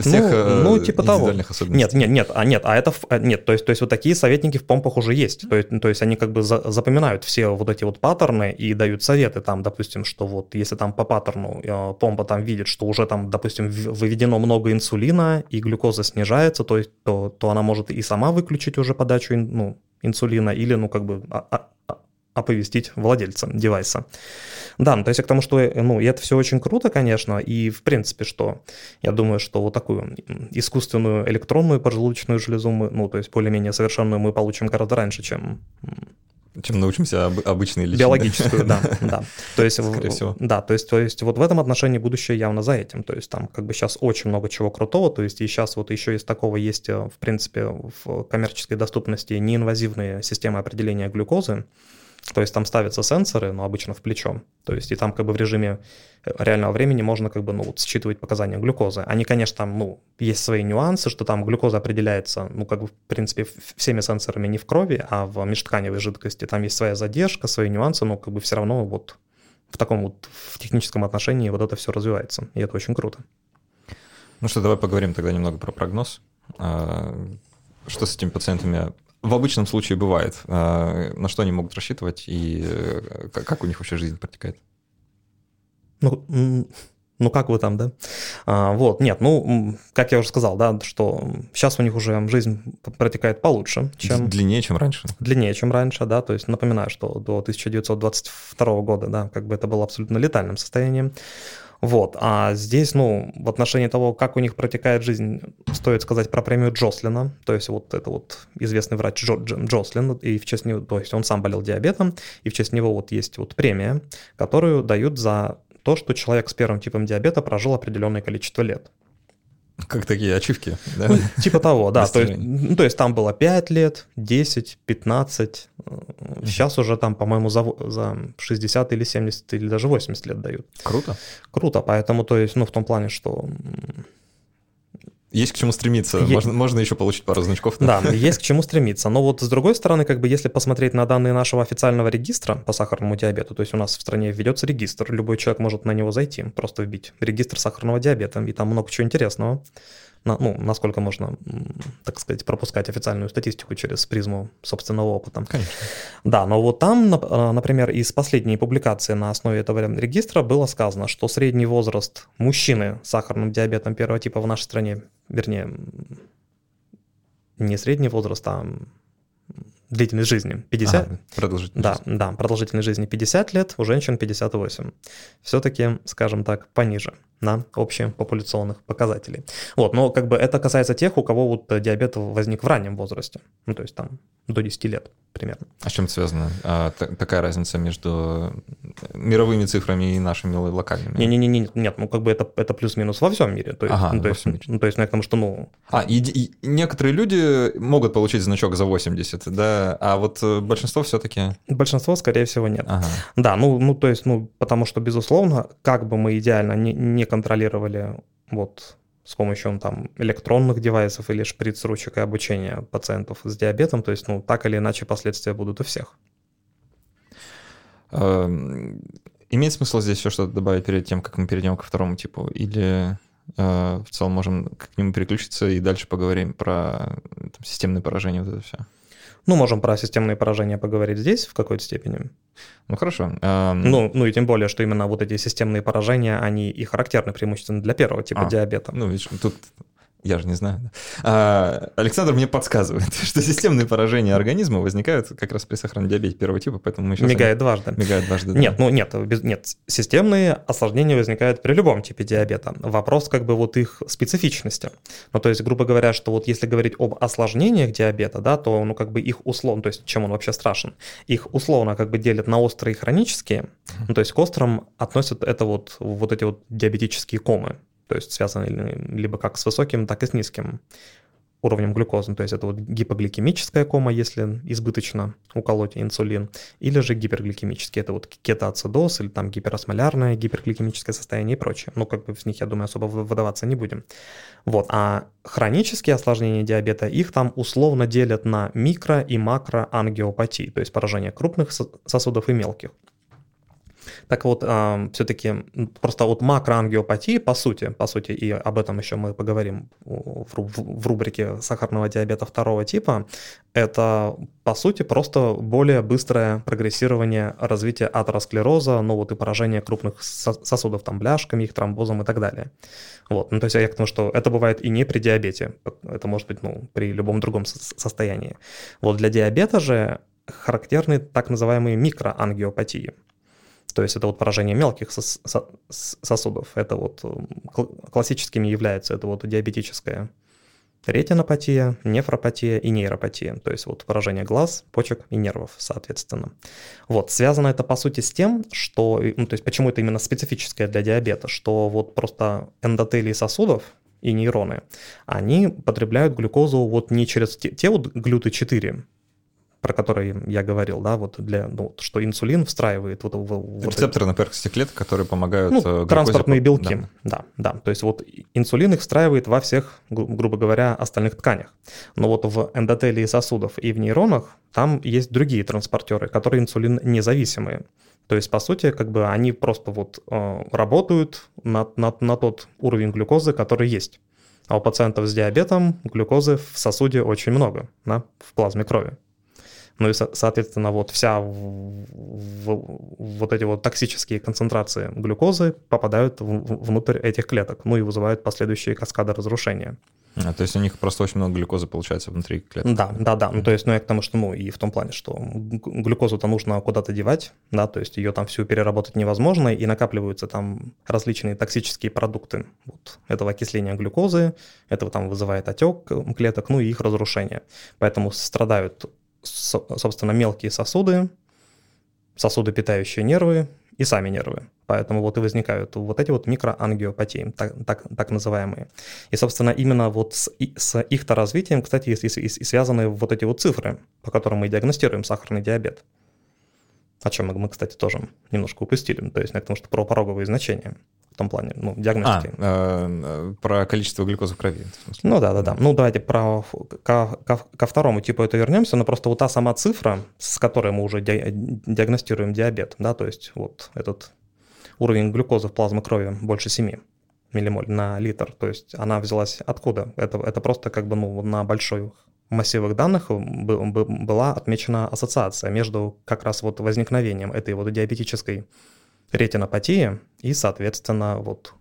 всех ну, ну, типа индивидуальных того. особенностей. Нет, нет, нет, а нет, а это а, нет, то есть, то есть вот такие советники в помпах уже есть. То есть, то есть они как бы за, запоминают все вот эти вот паттерны и дают советы там, допустим, что вот если там по паттерну э, помпа там видит, что уже там, допустим, выведено много инсулина и глюкоза снижается, то, есть, то, то она может и сама выключить уже подачу ну, инсулина или, ну, как бы оповестить владельца девайса. Да, ну, то есть к тому, что, ну, и это все очень круто, конечно, и в принципе, что я думаю, что вот такую искусственную электронную поджелудочную железу мы, ну, то есть более-менее совершенную мы получим гораздо раньше, чем чем научимся об, обычной лечению. Биологическую, да, да. То есть, Скорее всего. Да, то есть, то есть вот в этом отношении будущее явно за этим. То есть там как бы сейчас очень много чего крутого, то есть и сейчас вот еще из такого есть, э, в принципе, в коммерческой доступности неинвазивные системы определения глюкозы, то есть там ставятся сенсоры, но обычно в плечо. То есть и там как бы в режиме э, реального времени можно как бы ну, вот, считывать показания глюкозы. Они, конечно, там, ну, есть свои нюансы, что там глюкоза определяется, ну, как бы, в принципе, всеми сенсорами не в крови, а в межтканевой жидкости. Там есть своя задержка, свои нюансы, но как бы все равно вот в таком вот в техническом отношении вот это все развивается. И это очень круто. Ну что, давай поговорим тогда немного про прогноз. А, что с этими пациентами в обычном случае бывает. А, на что они могут рассчитывать и э, как у них вообще жизнь протекает? Ну, ну как вы там, да? А, вот, нет, ну, как я уже сказал, да, что сейчас у них уже жизнь протекает получше, чем... Длиннее, чем раньше. Длиннее, чем раньше, да, то есть напоминаю, что до 1922 года, да, как бы это было абсолютно летальным состоянием. Вот. А здесь, ну, в отношении того, как у них протекает жизнь, стоит сказать про премию Джослина. То есть вот это вот известный врач Джо, Джо, Джослин, и в честь него, то есть он сам болел диабетом, и в честь него вот есть вот премия, которую дают за то, что человек с первым типом диабета прожил определенное количество лет. Как такие ачивки, да? Ну, типа того, да. То есть, ну, то есть там было 5 лет, 10, 15. Сейчас уже там, по-моему, за, за 60 или 70 или даже 80 лет дают. Круто. Круто, поэтому, то есть, ну, в том плане, что есть к чему стремиться. Е... Можно, можно еще получить пару значков. Да, есть к чему стремиться. Но вот с другой стороны, как бы если посмотреть на данные нашего официального регистра по сахарному диабету, то есть у нас в стране ведется регистр, любой человек может на него зайти, просто вбить регистр сахарного диабета, и там много чего интересного на, ну, насколько можно, так сказать, пропускать официальную статистику через призму собственного опыта. Конечно. Да, но вот там, а, например, из последней публикации на основе этого регистра было сказано, что средний возраст мужчины с сахарным диабетом первого типа в нашей стране, вернее, не средний возраст, а длительность жизни 50. Ага, продолжительность. Да, да, продолжительность жизни 50 лет, у женщин 58. Все-таки, скажем так, пониже на общепопуляционных показателей. Вот, но как бы это касается тех, у кого вот диабет возник в раннем возрасте, ну то есть там до 10 лет примерно. А с чем это связано? А, такая разница между мировыми цифрами и нашими локальными? Не-не-не, нет, ну как бы это, это плюс-минус во всем мире. То есть, ага, ну, то, есть, ну, то есть, ну, я к тому, что, ну... А, и, и некоторые люди могут получить значок за 80, да, а вот э, большинство все-таки... Большинство, скорее всего, нет. Ага. Да, ну, ну, то есть, ну, потому что, безусловно, как бы мы идеально не, не контролировали вот с помощью там, электронных девайсов или шприц-ручек и обучения пациентов с диабетом, то есть, ну, так или иначе последствия будут у всех. Эм, имеет смысл здесь еще что-то добавить перед тем, как мы перейдем ко второму типу? Или э, в целом можем к нему переключиться и дальше поговорим про там, системные поражения, вот это все? Ну, можем про системные поражения поговорить здесь в какой-то степени. Ну, хорошо. Ну, ну и тем более, что именно вот эти системные поражения, они и характерны преимущественно для первого типа а, диабета. Ну, видишь, тут я же не знаю. А, Александр мне подсказывает, что системные поражения организма возникают как раз при сахарном диабете первого типа, поэтому мы сейчас... Мигает дважды. Мигает дважды, да. Нет, ну нет, без, нет, системные осложнения возникают при любом типе диабета. Вопрос как бы вот их специфичности. Ну то есть, грубо говоря, что вот если говорить об осложнениях диабета, да, то ну как бы их условно, то есть чем он вообще страшен, их условно как бы делят на острые и хронические, ну то есть к острым относят это вот, вот эти вот диабетические комы, то есть связаны либо как с высоким, так и с низким уровнем глюкозы. То есть это вот гипогликемическая кома, если избыточно уколоть инсулин, или же гипергликемический, это вот кетоацидоз или там гиперосмолярное гипергликемическое состояние и прочее. Ну, как бы в них, я думаю, особо выдаваться не будем. Вот, а хронические осложнения диабета, их там условно делят на микро- и макроангиопатии, то есть поражение крупных сосудов и мелких. Так вот, все-таки просто вот макроангиопатии, по сути, по сути, и об этом еще мы поговорим в рубрике сахарного диабета второго типа, это, по сути, просто более быстрое прогрессирование развития атеросклероза, ну вот и поражение крупных сосудов там бляшками, их тромбозом и так далее. Вот, ну то есть я к тому, что это бывает и не при диабете, это может быть, ну, при любом другом состоянии. Вот для диабета же характерны так называемые микроангиопатии. То есть это вот поражение мелких сосудов. Это вот классическими являются это вот диабетическая ретинопатия, нефропатия и нейропатия, то есть вот поражение глаз, почек и нервов, соответственно. Вот, связано это по сути с тем, что, ну, то есть почему это именно специфическое для диабета, что вот просто эндотелии сосудов и нейроны, они потребляют глюкозу вот не через те, те вот глюты-4, про который я говорил, да, вот для, ну, что инсулин встраивает вот, в, рецепторы на поверхности клеток, которые помогают ну, глюкозе... транспортные белки, да. да, да, то есть вот инсулин их встраивает во всех, грубо говоря, остальных тканях, но вот в эндотелии сосудов и в нейронах там есть другие транспортеры, которые инсулин независимые, то есть, по сути, как бы они просто вот э, работают на, на, на тот уровень глюкозы, который есть. А у пациентов с диабетом глюкозы в сосуде очень много, да, в плазме крови. Ну и, соответственно, вот вся в, в, вот эти вот токсические концентрации глюкозы попадают в, внутрь этих клеток, ну и вызывают последующие каскады разрушения. А, то есть у них просто очень много глюкозы получается внутри клеток. Да, да, да. Ну, то есть, ну, я к тому, что, ну, и в том плане, что глюкозу-то нужно куда-то девать, да, то есть ее там всю переработать невозможно, и накапливаются там различные токсические продукты вот, этого окисления глюкозы, это там вызывает отек клеток, ну и их разрушение. Поэтому страдают собственно, мелкие сосуды, сосуды, питающие нервы и сами нервы. Поэтому вот и возникают вот эти вот микроангиопатии, так, так, так называемые. И, собственно, именно вот с, с их-то развитием, кстати, и, и, и связаны вот эти вот цифры, по которым мы диагностируем сахарный диабет. О чем мы, кстати, тоже немножко упустили. То есть, потому что про пороговые значения в том плане, ну, диагностики. А, э, про количество глюкозы в крови. В ну да, да, да. Ну давайте про ко, ко, ко второму типу это вернемся, но просто вот та сама цифра, с которой мы уже ди диагностируем диабет, да, то есть вот этот уровень глюкозы в плазме крови больше 7 миллимоль на литр, то есть она взялась откуда? Это, это просто как бы ну, на большой массивах данных была отмечена ассоциация между как раз вот возникновением этой вот диабетической ретинопатии и, соответственно, вот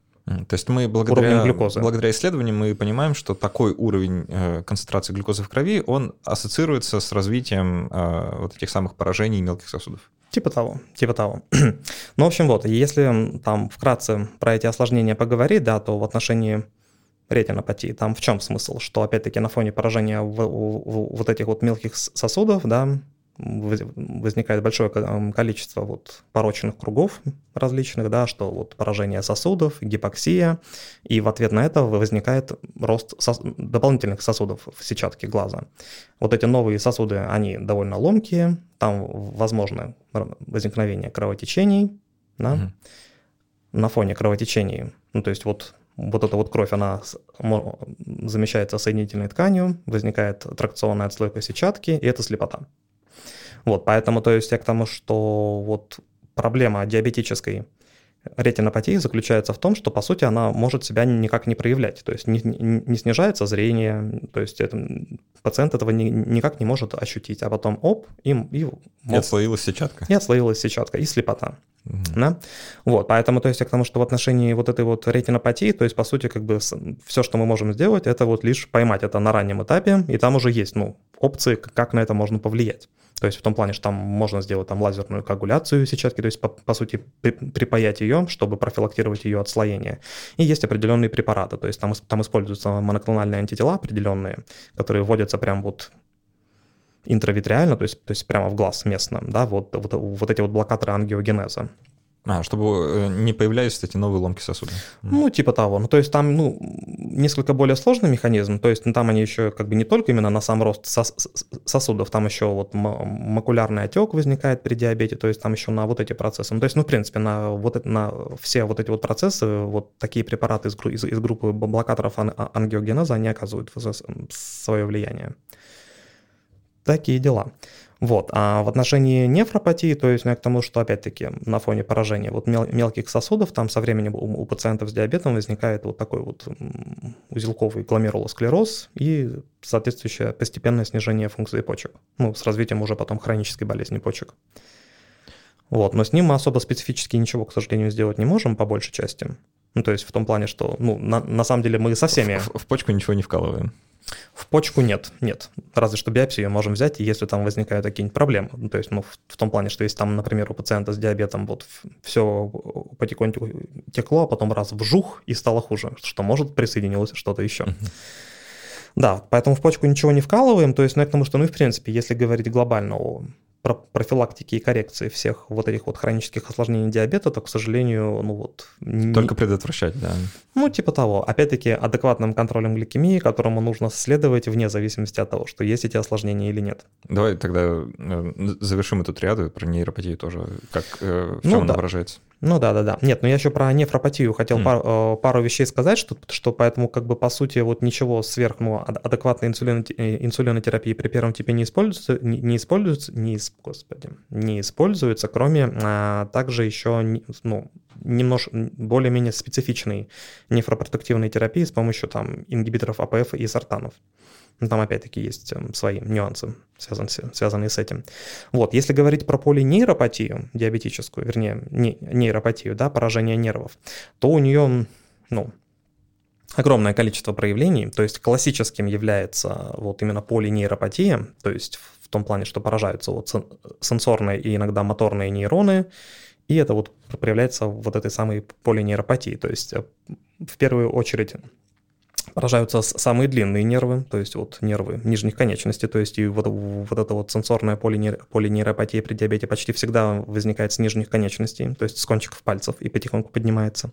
то есть мы благодаря, благодаря исследованиям мы понимаем, что такой уровень э, концентрации глюкозы в крови, он ассоциируется с развитием э, вот этих самых поражений мелких сосудов. Типа того, типа того. ну, в общем, вот, если там вкратце про эти осложнения поговорить, да, то в отношении ретинопатии, там в чем смысл? Что, опять-таки, на фоне поражения в, в, в вот этих вот мелких сосудов, да, возникает большое количество вот порочных кругов различных, да, что вот поражение сосудов, гипоксия, и в ответ на это возникает рост сос... дополнительных сосудов в сетчатке глаза. Вот эти новые сосуды, они довольно ломкие, там возможно возникновение кровотечений, да, угу. на фоне кровотечений, ну то есть вот вот эта вот кровь, она замещается соединительной тканью, возникает тракционная отслойка сетчатки, и это слепота. Вот, поэтому, то есть я к тому, что вот проблема диабетической ретинопатии заключается в том, что, по сути, она может себя никак не проявлять, то есть не, не, снижается зрение, то есть это, пациент этого ни, никак не может ощутить, а потом оп, и... И, и отслоилась сетчатка. И отслоилась сетчатка, и слепота. Угу. Да? Вот, поэтому, то есть, я к тому, что в отношении вот этой вот ретинопатии, то есть, по сути, как бы все, что мы можем сделать, это вот лишь поймать это на раннем этапе, и там уже есть, ну, опции, как на это можно повлиять. То есть в том плане, что там можно сделать там лазерную коагуляцию сетчатки, то есть по, по сути при, припаять ее, чтобы профилактировать ее отслоение. И есть определенные препараты, то есть там, там используются моноклональные антитела определенные, которые вводятся прям вот интравитреально, то есть, то есть прямо в глаз местно, да, вот, вот, вот эти вот блокаторы ангиогенеза. А, чтобы э, не появлялись эти новые ломки сосуда. Ну, типа того. Ну, то есть там, ну, несколько более сложный механизм. То есть ну, там они еще как бы не только именно на сам рост сос сосудов, там еще вот макулярный отек возникает при диабете, то есть там еще на вот эти процессы. Ну, то есть, ну, в принципе, на вот на все вот эти вот процессы, вот такие препараты из, из, из группы блокаторов ан ангиогенеза, они оказывают свое влияние. Такие дела. Вот. А в отношении нефропатии, то есть ну, я к тому, что опять-таки на фоне поражения вот мел- мелких сосудов, там со временем у, у пациентов с диабетом возникает вот такой вот узелковый гломерулосклероз и соответствующее постепенное снижение функции почек. Ну, с развитием уже потом хронической болезни почек. Вот, но с ним мы особо специфически ничего, к сожалению, сделать не можем по большей части. Ну, то есть в том плане, что, ну, на, на самом деле мы со всеми... В, в, в почку ничего не вкалываем. В почку нет, нет. Разве что биопсию можем взять, если там возникают какие-нибудь проблемы. Ну, то есть, ну, в, в том плане, что если там, например, у пациента с диабетом вот все потихоньку текло, а потом раз вжух и стало хуже, что может присоединилось что-то еще. Да, поэтому в почку ничего не вкалываем, то есть, ну, я к тому, что, ну, и в принципе, если говорить глобально о профилактики и коррекции всех вот этих вот хронических осложнений диабета, то, к сожалению, ну вот... Только не... предотвращать, да. Ну, типа того. Опять-таки, адекватным контролем гликемии, которому нужно следовать вне зависимости от того, что есть эти осложнения или нет. Давай тогда э, завершим эту триаду про нейропатию тоже. Как, э, в чем ну, она да. выражается? Ну да, да, да. Нет, но я еще про нефропатию хотел mm. пару, пару вещей сказать, что, что поэтому как бы по сути вот ничего сверх ну, адекватной инсулин, э, инсулинотерапии при первом типе не используется, не, не используется, не, господи, не используется, кроме а, также еще ну, немножко более-менее специфичной нефропротективной терапии с помощью там ингибиторов АПФ и сортанов. Но ну, там опять-таки есть эм, свои нюансы, связанные, связанные с этим. Вот, если говорить про полинейропатию диабетическую, вернее, не, нейропатию, да, поражение нервов, то у нее, ну, огромное количество проявлений, то есть классическим является вот именно полинейропатия, то есть в том плане, что поражаются вот сенсорные и иногда моторные нейроны, и это вот проявляется вот этой самой полинейропатии, то есть э, в первую очередь поражаются самые длинные нервы, то есть вот нервы нижних конечностей, то есть и вот, вот эта вот сенсорная полинейр, полинейропатия при диабете почти всегда возникает с нижних конечностей, то есть с кончиков пальцев и потихоньку поднимается.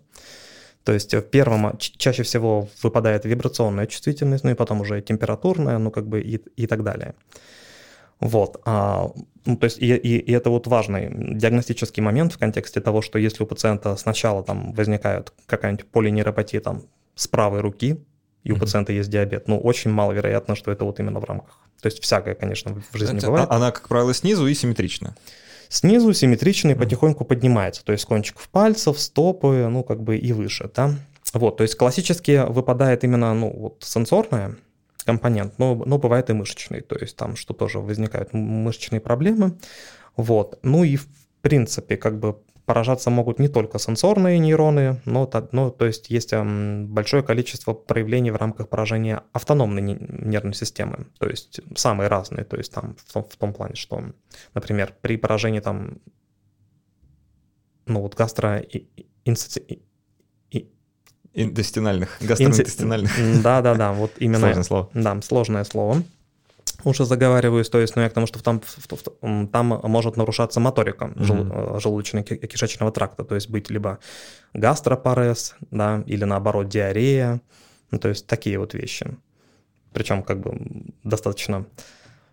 То есть в первом чаще всего выпадает вибрационная чувствительность, ну и потом уже температурная, ну как бы и, и так далее. Вот. А, ну, то есть и, и, и это вот важный диагностический момент в контексте того, что если у пациента сначала там возникает какая-нибудь полинейропатия там с правой руки, и у mm-hmm. пациента есть диабет. Ну, очень маловероятно, что это вот именно в рамках. То есть всякое, конечно, в жизни это, бывает. Она, как правило, снизу и симметрична. Снизу симметрично и mm-hmm. потихоньку поднимается. То есть кончиков пальцев, стопы, ну, как бы и выше, да. Вот, то есть классически выпадает именно, ну, вот сенсорная компонент, но, но бывает и мышечный, то есть там что тоже возникают мышечные проблемы. Вот, ну и в принципе, как бы поражаться могут не только сенсорные нейроны, но, ну, то есть есть большое количество проявлений в рамках поражения автономной нервной системы, то есть самые разные, то есть там в том, в том плане, что, например, при поражении там, ну вот гастро Интестинальных, гастроинтестинальных. Да-да-да, вот именно. Сложное слово. Да, сложное слово. Уже заговариваюсь, то есть, ну, я к тому, что там, там может нарушаться моторика mm-hmm. желудочно-кишечного тракта, то есть быть либо гастропарез, да, или наоборот диарея, ну, то есть такие вот вещи. Причем как бы достаточно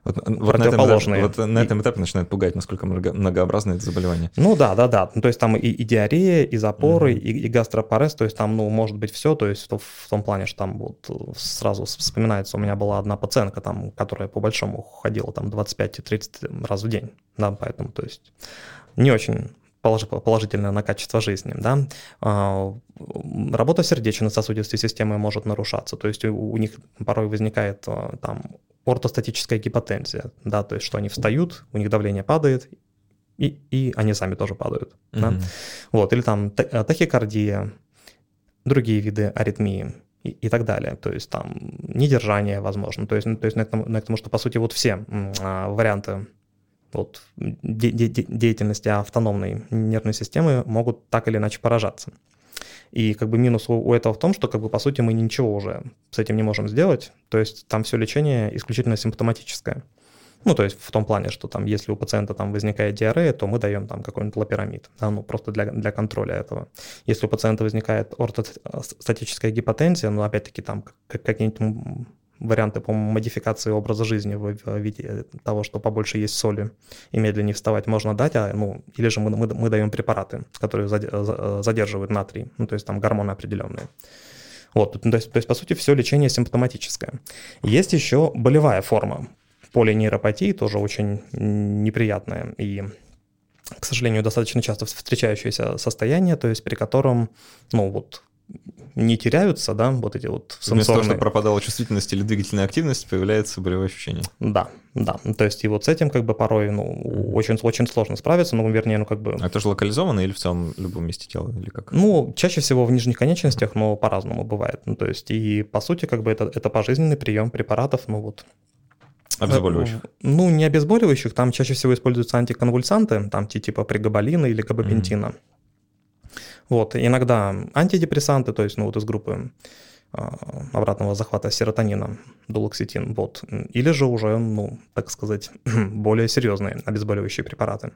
вот, вот, на этом, вот на этом этапе начинает пугать, насколько многообразно это заболевание. Ну да, да, да. Ну, то есть там и, и диарея, и запоры, mm-hmm. и, и гастропарез, то есть там, ну, может быть все, то есть в, в том плане, что там вот сразу вспоминается, у меня была одна пациентка, там, которая по большому ходила там 25-30 раз в день, да, поэтому, то есть не очень положительно на качество жизни. Да? А, работа сердечно-сосудистой системы может нарушаться, то есть у, них порой возникает а, там ортостатическая гипотензия, да, то есть что они встают, у них давление падает, и, и они сами тоже падают. Mm-hmm. Да? Вот, или там э, тахикардия, другие виды аритмии и, и так далее. То есть там недержание возможно. То есть, ну, то есть на, ну, на, тому, что, по сути, вот все а, варианты вот, де- де- деятельности автономной нервной системы могут так или иначе поражаться. И как бы минус у, у этого в том, что как бы по сути мы ничего уже с этим не можем сделать. То есть там все лечение исключительно симптоматическое. Ну, то есть в том плане, что там, если у пациента там возникает диарея, то мы даем там какой-нибудь лапирамид, да, ну, просто для, для контроля этого. Если у пациента возникает ортостатическая гипотензия, ну, опять-таки там какие-нибудь варианты по модификации образа жизни в виде того, что побольше есть соли и медленнее вставать можно дать, а, ну, или же мы, мы, мы даем препараты, которые задерживают натрий, ну, то есть там гормоны определенные. Вот, то есть, то есть, по сути, все лечение симптоматическое. Есть еще болевая форма полинейропатии, тоже очень неприятная и к сожалению, достаточно часто встречающееся состояние, то есть при котором, ну вот, не теряются, да, вот эти вот сенсорные... Вместо того, чтобы пропадала чувствительность или двигательная активность, появляется болевое ощущение. Да, да. То есть и вот с этим как бы порой, ну, очень, очень сложно справиться, ну, вернее, ну, как бы... А это же локализовано или в целом любом месте тела, или как? Ну, чаще всего в нижних конечностях, но по-разному бывает. Ну, то есть и, по сути, как бы это, это пожизненный прием препаратов, ну, вот Обезболивающих? Ну, не обезболивающих, там чаще всего используются антиконвульсанты, там типа пригабалина или габапентина. Mm-hmm. Вот, иногда антидепрессанты, то есть, ну, вот из группы а, обратного захвата серотонина, дулоксетин, вот, или же уже, ну, так сказать, более серьезные обезболивающие препараты.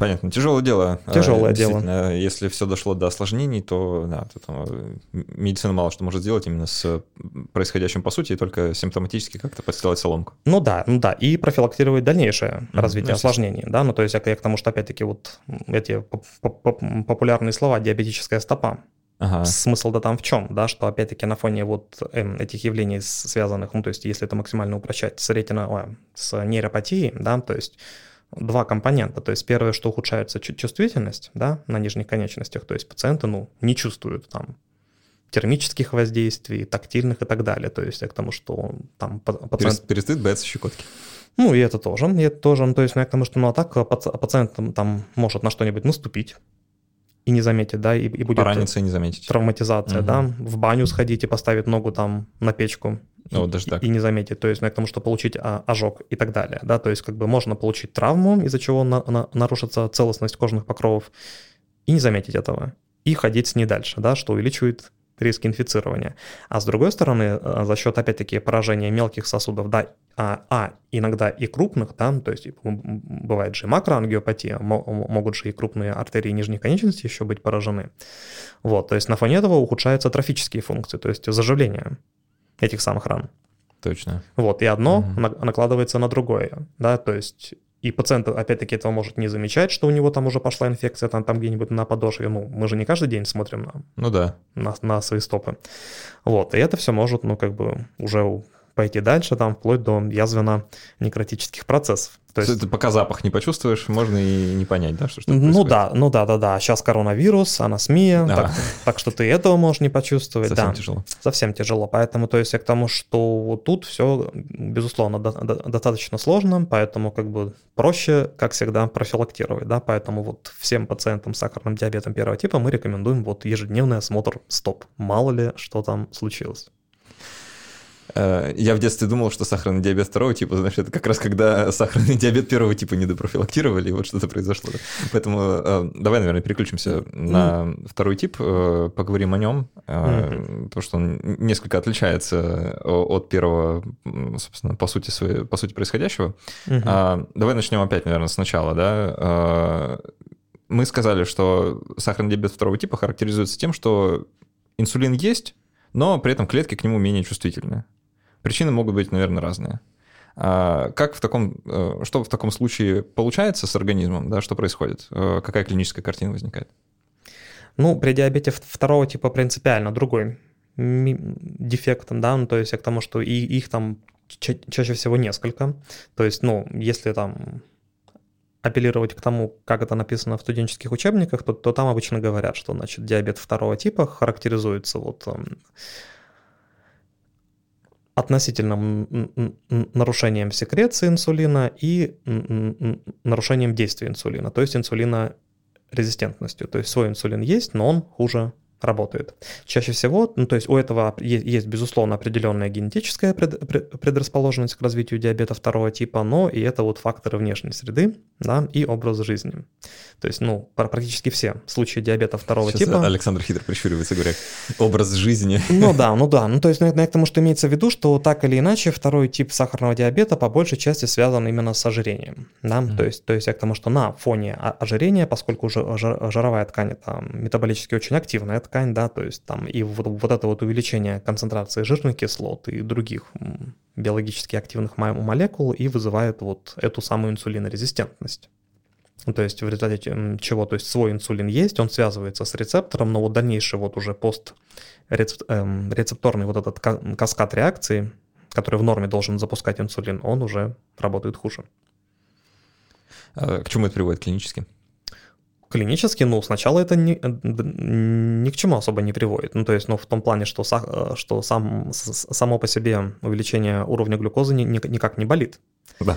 Понятно, тяжелое дело. Тяжелое дело. Если все дошло до осложнений, то да, то там, э, медицина мало что может сделать именно с происходящим по сути, и только симптоматически как-то подстилать соломку. Ну да, ну да, и профилактировать дальнейшее mm-hmm. развитие ну, осложнений, да, ну то есть я, я к тому, что опять-таки вот эти популярные слова диабетическая стопа, Ага. Смысл-то там в чем, да, что опять-таки на фоне вот эм, этих явлений связанных, ну то есть если это максимально упрощать, с ретино, с нейропатией, да, то есть два компонента. То есть первое, что ухудшается чувствительность да, на нижних конечностях, то есть пациенты ну, не чувствуют там термических воздействий, тактильных и так далее. То есть я к тому, что там пациент... Перестает бояться щекотки. Ну, и это тоже, и это тоже, ну, то есть, ну, я к тому, что, ну, а так пациент там может на что-нибудь наступить, и не заметит, да, и, и будет Пораниться и не заметить. травматизация, угу. да, в баню сходить и поставить ногу там на печку, ну, даже так. и не заметить, то есть, ну, к тому, что получить а, ожог и так далее, да, то есть, как бы можно получить травму, из-за чего на, на, нарушится целостность кожных покровов, и не заметить этого, и ходить с ней дальше, да, что увеличивает риски инфицирования. А с другой стороны, э, за счет, опять-таки, поражения мелких сосудов, да, а, а иногда и крупных, да, то есть бывает же макроангиопатия, могут же и крупные артерии нижних конечностей еще быть поражены. Вот, то есть на фоне этого ухудшаются трофические функции, то есть заживление этих самых ран. Точно. Вот, и одно угу. накладывается на другое, да, то есть и пациент, опять-таки, этого может не замечать, что у него там уже пошла инфекция, там, там где-нибудь на подошве. Ну, мы же не каждый день смотрим на, ну да. на, на свои стопы. Вот, и это все может, ну, как бы уже пойти дальше, там, вплоть до язвенно-некротических процессов. То есть... Это пока запах не почувствуешь, можно и не понять, да, что, что Ну да, ну да, да, да. Сейчас коронавирус, анасмия, да. так, так что ты этого можешь не почувствовать. Совсем да, тяжело. Совсем тяжело. Поэтому, то есть я к тому, что вот тут все, безусловно, до, до, достаточно сложно, поэтому как бы проще, как всегда, профилактировать, да, поэтому вот всем пациентам с сахарным диабетом первого типа мы рекомендуем вот ежедневный осмотр стоп, мало ли что там случилось. Э, я в детстве думал, что сахарный диабет второго типа, знаешь, это как раз когда сахарный диабет первого типа недопрофилактировали, и вот что-то произошло. Поэтому э, давай, наверное, переключимся на второй тип, э, поговорим о нем, потому что он несколько отличается от первого, собственно, по сути, своей, по сути происходящего. А, давай начнем опять, наверное, сначала, да. Мы сказали, что сахарный диабет второго типа характеризуется тем, что инсулин есть, но при этом клетки к нему менее чувствительны. Причины могут быть, наверное, разные. А как в таком, э, что в таком случае получается с организмом, да, что происходит? Э, какая клиническая картина возникает? Ну, при диабете второго типа принципиально другой дефект, да, ну, то есть к тому, что и их там ча- чаще всего несколько. То есть, ну, если там апеллировать к тому, как это написано в студенческих учебниках, то, то там обычно говорят, что, значит, диабет второго типа характеризуется вот эм, относительным нарушением секреции инсулина и нарушением действия инсулина, то есть инсулина резистентностью. То есть свой инсулин есть, но он хуже работает. Чаще всего, ну, то есть у этого есть, безусловно, определенная генетическая пред, предрасположенность к развитию диабета второго типа, но и это вот факторы внешней среды, да, и образ жизни. То есть, ну, практически все случаи диабета второго Сейчас типа... Александр хитро прищуривается, говоря, образ жизни. Ну да, ну да, ну то есть, это к тому, что имеется в виду, что так или иначе второй тип сахарного диабета по большей части связан именно с ожирением, да, mm-hmm. то есть, то есть я к тому, что на фоне ожирения, поскольку жировая ткань это метаболически очень активная ткань, да, то есть там и вот, вот это вот увеличение концентрации жирных кислот и других биологически активных молекул и вызывает вот эту самую инсулинорезистентность. То есть в результате чего, то есть свой инсулин есть, он связывается с рецептором, но вот дальнейший вот уже пост эм, вот этот каскад реакции, который в норме должен запускать инсулин, он уже работает хуже. А к чему это приводит клинически? Клинически, ну, сначала это ни, ни к чему особо не приводит. Ну, то есть, ну, в том плане, что, э, что сам, само по себе увеличение уровня глюкозы ни, никак не болит. Да.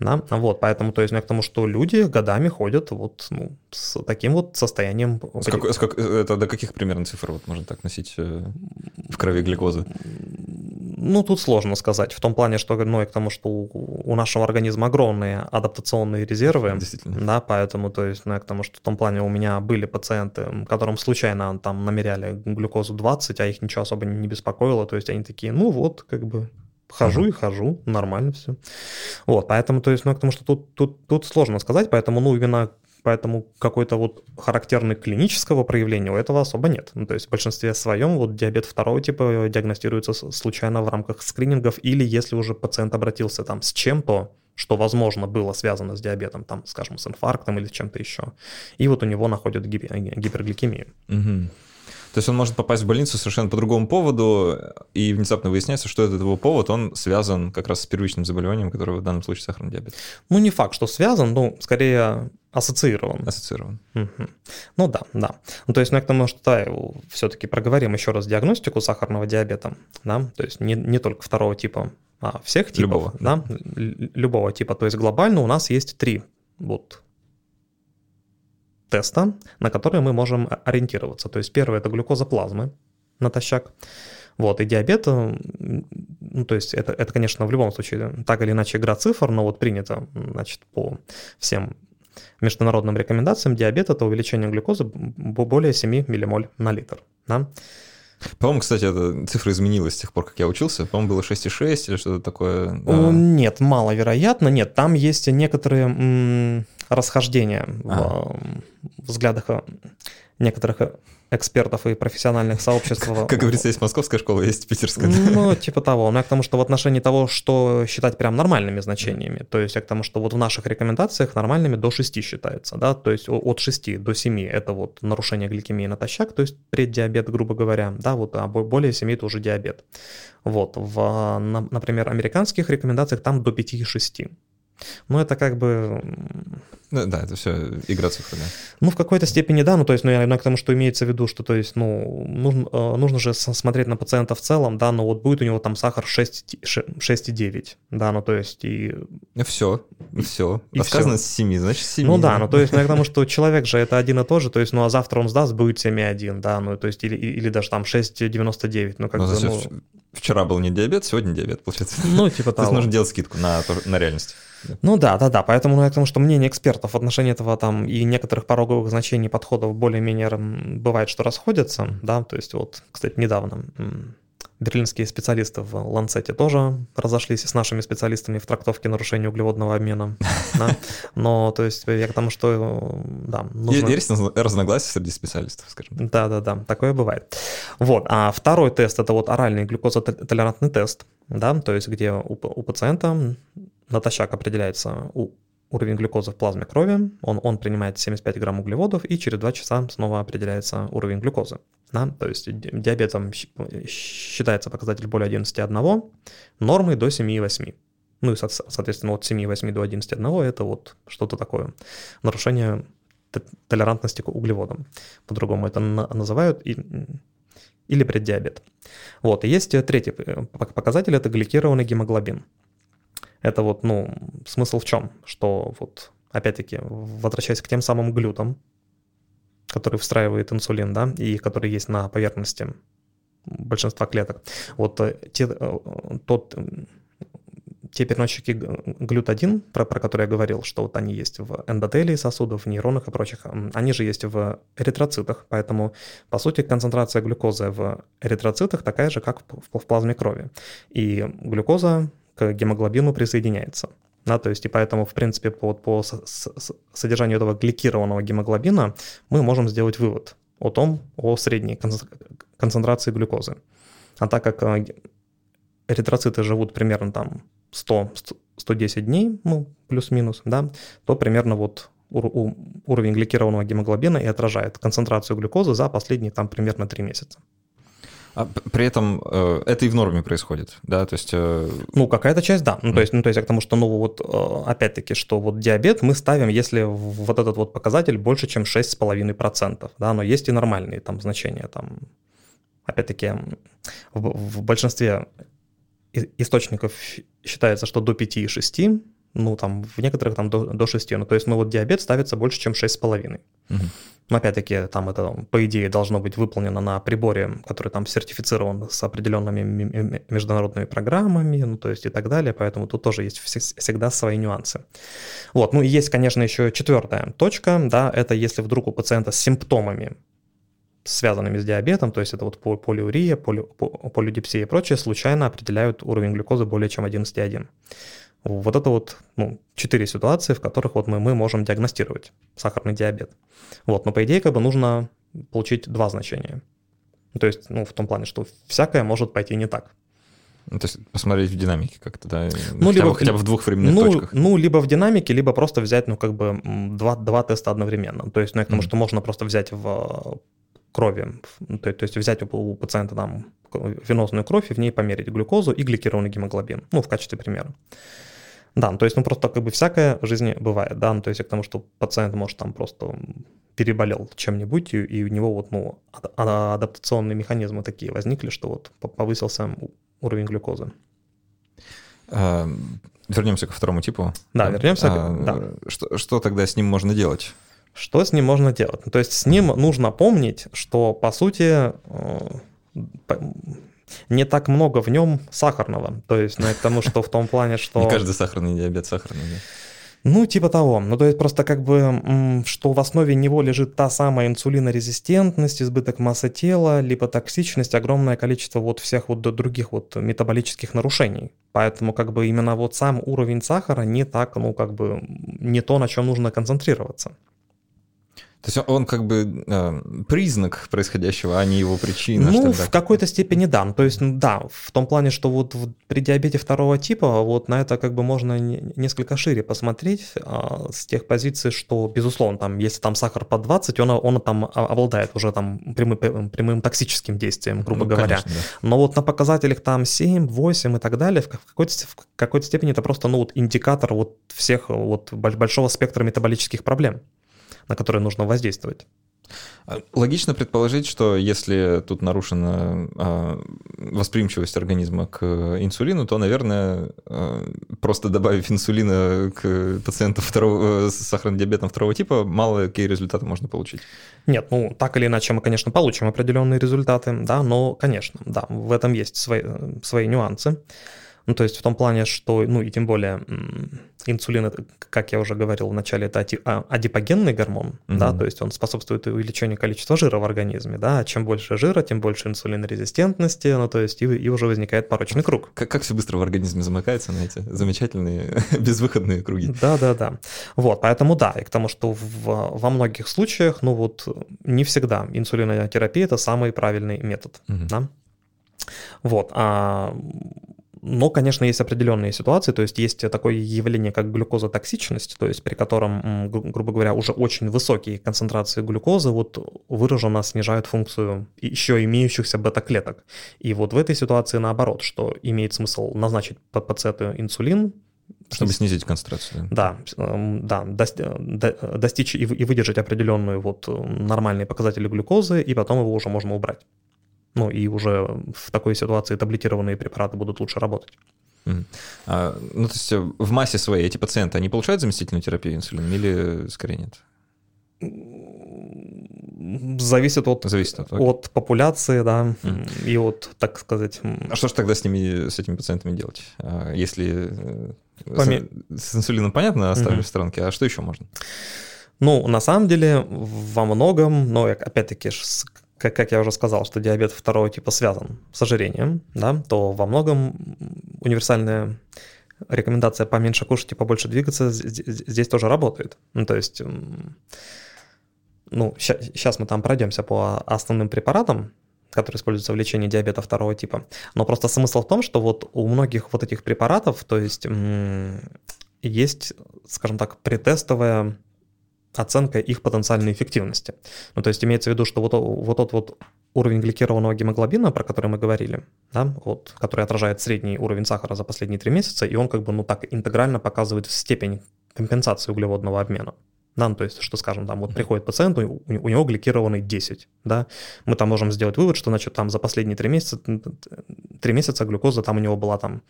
Да, вот, поэтому, то есть, ну, к тому, что люди годами ходят вот ну, с таким вот состоянием. С какой, с как, это до каких примерно цифр вот можно так носить э, в крови глюкозы? Ну, тут сложно сказать, в том плане, что, ну, и к тому, что у нашего организма огромные адаптационные резервы. Действительно. Да, поэтому, то есть, ну, и к тому, что в том плане у меня были пациенты, которым случайно там намеряли глюкозу 20, а их ничего особо не беспокоило, то есть они такие, ну, вот, как бы, Хожу uh-huh. и хожу, нормально все. Вот, поэтому, то есть, ну, потому что тут, тут, тут сложно сказать, поэтому, ну, именно поэтому какой-то вот характерный клинического проявления у этого особо нет. Ну, то есть в большинстве своем вот диабет второго типа диагностируется случайно в рамках скринингов или если уже пациент обратился там с чем-то, что, возможно, было связано с диабетом, там, скажем, с инфарктом или чем-то еще. И вот у него находят гипергликемию. Угу. То есть он может попасть в больницу совершенно по другому поводу, и внезапно выясняется, что этот его повод, он связан как раз с первичным заболеванием, которое в данном случае сахарный диабет. Ну, не факт, что связан, но скорее ассоциирован. Ассоциирован. Угу. Ну да, да. Ну, то есть, ну, я к тому, что да, все-таки проговорим еще раз диагностику сахарного диабета, да, то есть не, не только второго типа, а всех типов, любого, да, да, любого типа. То есть глобально у нас есть три вот теста, на которые мы можем ориентироваться. То есть первый это глюкоза плазмы натощак. Вот, и диабет, э, ну, то есть это, это, конечно, в любом случае так или иначе игра цифр, но вот принято, значит, по всем международным рекомендациям, диабет – это увеличение глюкозы более 7 миллимоль на литр. Да? По-моему, кстати, эта цифра изменилась с тех пор, как я учился. По-моему, было 6,6 или что-то такое. Да. Нет, маловероятно. Нет, там есть некоторые м- расхождения а. в взглядах некоторых экспертов и профессиональных сообществ. Как говорится, есть московская школа, есть питерская. Ну, типа того. Но я к тому, что в отношении того, что считать прям нормальными значениями, то есть я к тому, что вот в наших рекомендациях нормальными до 6 считается, да, то есть от 6 до 7 это вот нарушение гликемии натощак, то есть преддиабет, грубо говоря, да, вот, а более 7 это уже диабет. Вот, в, например, американских рекомендациях там до 5 и 6. Ну, это как бы Ну, да, это все игра цифры, да. Ну, в какой-то степени да, ну, то есть, ну, я к тому, что имеется в виду, что, то есть, ну, нужно, э, нужно же смотреть на пациента в целом, да, но вот будет у него там сахар 6,9, да, ну, то есть, и... Все, все. И а сказано с 7, значит, 7. Ну, да, ну, то есть, ну, я к тому, что человек же это один и тот же, то есть, ну, а завтра он сдаст, будет 7,1, да, ну, то есть, или, или даже там 6,99, ну, как но бы, ну... Вчера был не диабет, сегодня диабет, получается. Ну, типа того. То есть, нужно делать скидку на, на реальность. Ну да, да, да. Поэтому ну, я к тому, что мнение экспертов в отношении этого там и некоторых пороговых значений подходов более-менее бывает, что расходятся. Да, то есть вот, кстати, недавно берлинские специалисты в Ланцете тоже разошлись с нашими специалистами в трактовке нарушения углеводного обмена. Да? Но, то есть, я к тому, что, да, нужно... Есть разногласия среди специалистов, скажем. Да-да-да, такое бывает. Вот, а второй тест – это вот оральный глюкозотолерантный тест, да, то есть, где у, у пациента натощак определяется уровень глюкозы в плазме крови, он, он принимает 75 грамм углеводов, и через 2 часа снова определяется уровень глюкозы. Да? То есть диабетом считается показатель более 11,1, нормы до 7,8. Ну и, соответственно, от 7,8 до 11,1 это вот что-то такое. Нарушение толерантности к углеводам. По-другому это называют. И, или преддиабет. Вот, и есть третий показатель, это гликированный гемоглобин. Это вот, ну, смысл в чем? Что вот, опять-таки, возвращаясь к тем самым глютам, который встраивает инсулин, да, и который есть на поверхности большинства клеток. Вот э, те, э, тот, те переносчики глют-1, про, про которые я говорил, что вот они есть в эндотелии сосудов, в нейронах и прочих, они же есть в эритроцитах, поэтому, по сути, концентрация глюкозы в эритроцитах такая же, как в, в плазме крови. И глюкоза к гемоглобину присоединяется. Да, то есть и поэтому, в принципе, по, по содержанию этого гликированного гемоглобина мы можем сделать вывод о том, о средней концентрации глюкозы. А так как э, эритроциты живут примерно там 100-110 дней, ну, плюс-минус, да, то примерно вот уровень гликированного гемоглобина и отражает концентрацию глюкозы за последние там примерно 3 месяца. А при этом э, это и в норме происходит, да, то есть... Э... Ну, какая-то часть, да. Ну, то есть, ну, то есть, я к тому, что, ну, вот, э, опять-таки, что вот диабет мы ставим, если вот этот вот показатель больше, чем 6,5%, да, но есть и нормальные там значения, там, опять-таки, в, в большинстве источников считается, что до 5,6, ну, там, в некоторых там до, до 6, ну, то есть, ну, вот диабет ставится больше, чем 6,5. Угу. Но опять-таки, там это, по идее, должно быть выполнено на приборе, который там сертифицирован с определенными международными программами, ну, то есть и так далее, поэтому тут тоже есть всегда свои нюансы. Вот, ну, и есть, конечно, еще четвертая точка, да, это если вдруг у пациента с симптомами связанными с диабетом, то есть это вот полиурия, поли, полидипсия и прочее, случайно определяют уровень глюкозы более чем 11,1. Вот это вот ну, четыре ситуации, в которых вот мы, мы можем диагностировать сахарный диабет. Вот, но по идее как бы нужно получить два значения. То есть, ну, в том плане, что всякое может пойти не так. Ну, то есть посмотреть в динамике как-то, да? Ну, хотя, либо, бы, хотя бы в двух временных ну, точках. Ну, либо в динамике, либо просто взять, ну, как бы два, два теста одновременно. То есть, ну, я к тому, mm. что можно просто взять в крови, то, то есть взять у, у пациента там венозную кровь и в ней померить глюкозу и гликированный гемоглобин, ну, в качестве примера. Да, ну, то есть, ну, просто как бы всякое в жизни бывает, да, ну, то есть, к тому, что пациент может там просто переболел чем-нибудь, и, и у него вот, ну, адаптационные механизмы такие возникли, что вот повысился уровень глюкозы. А, вернемся ко второму типу. Да, вернемся. А, да. Что, что тогда с ним можно делать? Что с ним можно делать? Ну, то есть с ним нужно помнить, что по сути э, не так много в нем сахарного. То есть, ну, это тому, что в том плане, что... Не каждый сахарный диабет сахарный, да? Ну, типа того. Ну, то есть просто как бы, что в основе него лежит та самая инсулинорезистентность, избыток массы тела, либо токсичность, огромное количество вот всех вот других вот метаболических нарушений. Поэтому как бы именно вот сам уровень сахара не так, ну, как бы не то, на чем нужно концентрироваться. То есть он как бы э, признак происходящего, а не его причина. Ну, в какой-то степени да. То есть, да, в том плане, что вот при диабете второго типа вот на это как бы можно несколько шире посмотреть а, с тех позиций, что, безусловно, там, если там сахар под 20, он, он там обладает уже там прямым, прямым токсическим действием, грубо ну, говоря. Конечно, да. Но вот на показателях там 7, 8 и так далее, в какой-то, в какой-то степени это просто ну, вот индикатор вот всех вот большого спектра метаболических проблем на которые нужно воздействовать. А, логично предположить, что если тут нарушена э, восприимчивость организма к инсулину, то, наверное, э, просто добавив инсулина к пациенту второго, с сахарным диабетом второго типа, мало какие результаты можно получить. Нет, ну так или иначе мы, конечно, получим определенные результаты, да, но, конечно, да, в этом есть свои, свои нюансы. Ну, то есть в том плане, что, ну и тем более инсулин, как я уже говорил в начале, это а, адипогенный гормон, угу. да, то есть он способствует увеличению количества жира в организме, да, а чем больше жира, тем больше инсулинорезистентности, ну, то есть и, и уже возникает порочный круг. Как, как все быстро в организме замыкается на эти замечательные безвыходные круги. Да-да-да. Вот, поэтому да, и к тому, что в, во многих случаях, ну вот, не всегда инсулинотерапия – это самый правильный метод, угу. да. Вот, а но, конечно, есть определенные ситуации, то есть есть такое явление, как глюкозотоксичность, то есть при котором, грубо говоря, уже очень высокие концентрации глюкозы вот выраженно снижают функцию еще имеющихся бета-клеток. И вот в этой ситуации наоборот, что имеет смысл назначить пациенту инсулин, чтобы снизить концентрацию. Да, да, достичь и выдержать определенную вот нормальные показатели глюкозы, и потом его уже можно убрать. Ну и уже в такой ситуации таблетированные препараты будут лучше работать. Mm. А, ну, то есть э, в массе своей эти пациенты, они получают заместительную терапию инсулином или скорее нет? Зависит от, Зависит от, от популяции, да, mm. и от, так сказать... А что же тогда с, ними, с этими пациентами делать? А, если э, Поме... с, с инсулином понятно, оставили mm-hmm. в сторонке, а что еще можно? Ну, на самом деле, во многом, но опять-таки как, как я уже сказал, что диабет второго типа связан с ожирением, да, то во многом универсальная рекомендация поменьше кушать и побольше двигаться здесь тоже работает. Ну, то есть, ну, сейчас мы там пройдемся по основным препаратам, которые используются в лечении диабета второго типа. Но просто смысл в том, что вот у многих вот этих препаратов, то есть есть, скажем так, претестовая оценка их потенциальной эффективности. Ну, то есть имеется в виду, что вот, вот тот вот уровень гликированного гемоглобина, про который мы говорили, да, вот, который отражает средний уровень сахара за последние три месяца, и он как бы, ну так, интегрально показывает степень компенсации углеводного обмена. Да, ну, то есть, что скажем, там вот приходит пациент, у, у него гликированный 10, да, мы там можем сделать вывод, что, значит, там за последние три месяца, три месяца глюкоза там у него была там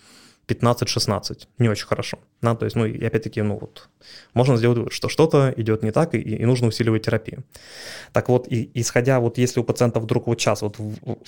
15-16. Не очень хорошо. Да? То есть, ну, и опять-таки, ну, вот, можно сделать вывод, что что-то идет не так, и, и нужно усиливать терапию. Так вот, и, исходя, вот если у пациента вдруг вот сейчас вот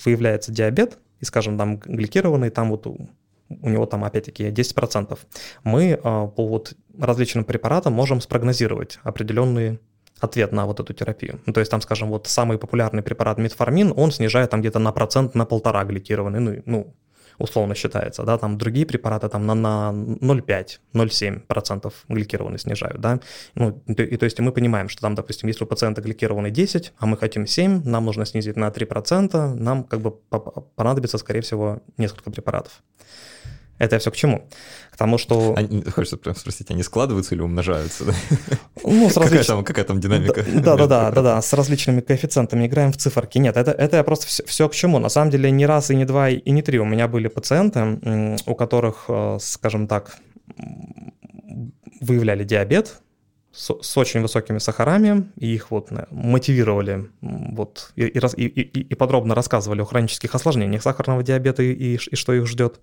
выявляется диабет, и, скажем, там гликированный, там вот у, него там опять-таки 10%, мы а, по вот различным препаратам можем спрогнозировать определенные ответ на вот эту терапию. Ну, то есть там, скажем, вот самый популярный препарат метформин, он снижает там где-то на процент на полтора гликированный, ну, ну условно считается, да, там другие препараты там на, на 0,5-0,7% гликированный снижают, да, ну, и, и то есть мы понимаем, что там, допустим, если у пациента гликированный 10, а мы хотим 7, нам нужно снизить на 3%, нам как бы понадобится, скорее всего, несколько препаратов. Это я все к чему? К тому, что... Они, хочется прям спросить, они складываются или умножаются? Ну, с различ... какая, там, какая там динамика? Да-да-да, да-да, с различными коэффициентами играем в циферки. Нет, это, это я просто все, все к чему. На самом деле не раз и не два и не три у меня были пациенты, у которых, э, скажем так, выявляли диабет, с, с очень высокими сахарами, и их вот мотивировали вот, и, и, и, и подробно рассказывали о хронических осложнениях сахарного диабета и, и, и что их ждет.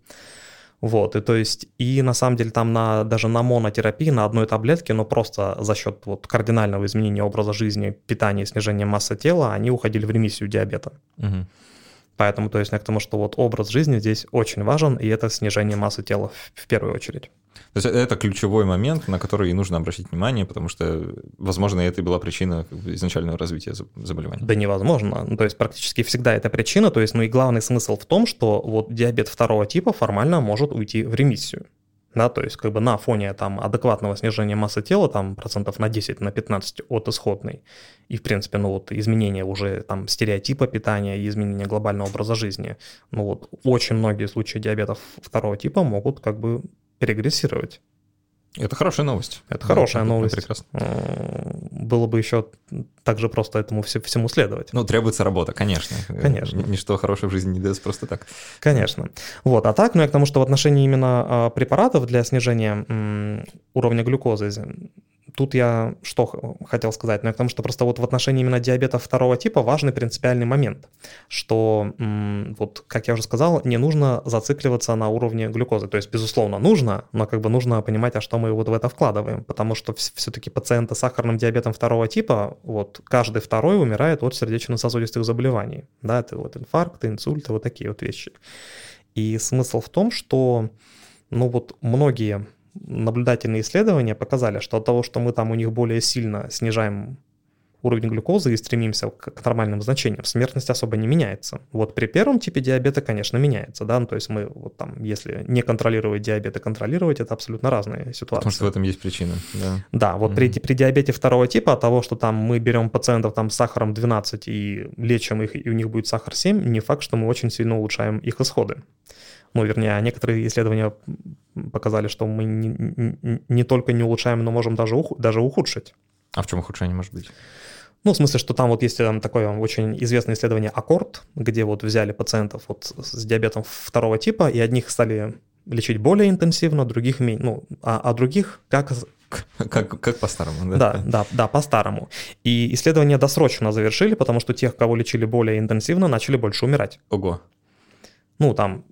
Вот, и то есть, и на самом деле там на, даже на монотерапии, на одной таблетке, но просто за счет вот кардинального изменения образа жизни, питания, снижения массы тела, они уходили в ремиссию диабета. Угу. Поэтому, то есть, к тому, что вот образ жизни здесь очень важен, и это снижение массы тела в, в первую очередь. То есть это ключевой момент, на который и нужно обращать внимание, потому что, возможно, это и была причина изначального развития заболевания. Да невозможно. Ну, то есть практически всегда это причина. То есть, ну и главный смысл в том, что вот диабет второго типа формально может уйти в ремиссию. Да, то есть как бы на фоне там адекватного снижения массы тела, там процентов на 10, на 15 от исходной, и в принципе, ну вот изменения уже там стереотипа питания и изменения глобального образа жизни, ну вот очень многие случаи диабетов второго типа могут как бы регрессировать. Это хорошая новость. Это хорошая это новость. Прекрасно. Было бы еще также просто этому всему следовать. Ну, требуется работа, конечно. Конечно. Ничто хорошее в жизни не дается просто так. Конечно. Вот, а так, ну я к тому, что в отношении именно а, препаратов для снижения уровня глюкозы тут я что хотел сказать, ну, потому что просто вот в отношении именно диабета второго типа важный принципиальный момент, что вот, как я уже сказал, не нужно зацикливаться на уровне глюкозы, то есть, безусловно, нужно, но как бы нужно понимать, а что мы вот в это вкладываем, потому что все-таки пациенты с сахарным диабетом второго типа, вот каждый второй умирает от сердечно-сосудистых заболеваний, да, это вот инфаркты, инсульты, вот такие вот вещи. И смысл в том, что, ну вот многие наблюдательные исследования показали, что от того, что мы там у них более сильно снижаем уровень глюкозы и стремимся к, нормальным значениям, смертность особо не меняется. Вот при первом типе диабета, конечно, меняется, да, ну, то есть мы вот там, если не контролировать диабет и контролировать, это абсолютно разные ситуации. Потому что в этом есть причина, да. Да, вот mm-hmm. при, при диабете второго типа от того, что там мы берем пациентов там с сахаром 12 и лечим их, и у них будет сахар 7, не факт, что мы очень сильно улучшаем их исходы ну, вернее, некоторые исследования показали, что мы не, не, не только не улучшаем, но можем даже, ух, даже ухудшить. А в чем ухудшение может быть? Ну, в смысле, что там вот есть там такое очень известное исследование Аккорд, где вот взяли пациентов вот с диабетом второго типа, и одних стали лечить более интенсивно, других менее, ну, а, а других как как, как по-старому, да? Да, да, да, по-старому. И исследования досрочно завершили, потому что тех, кого лечили более интенсивно, начали больше умирать. Ого. Ну, там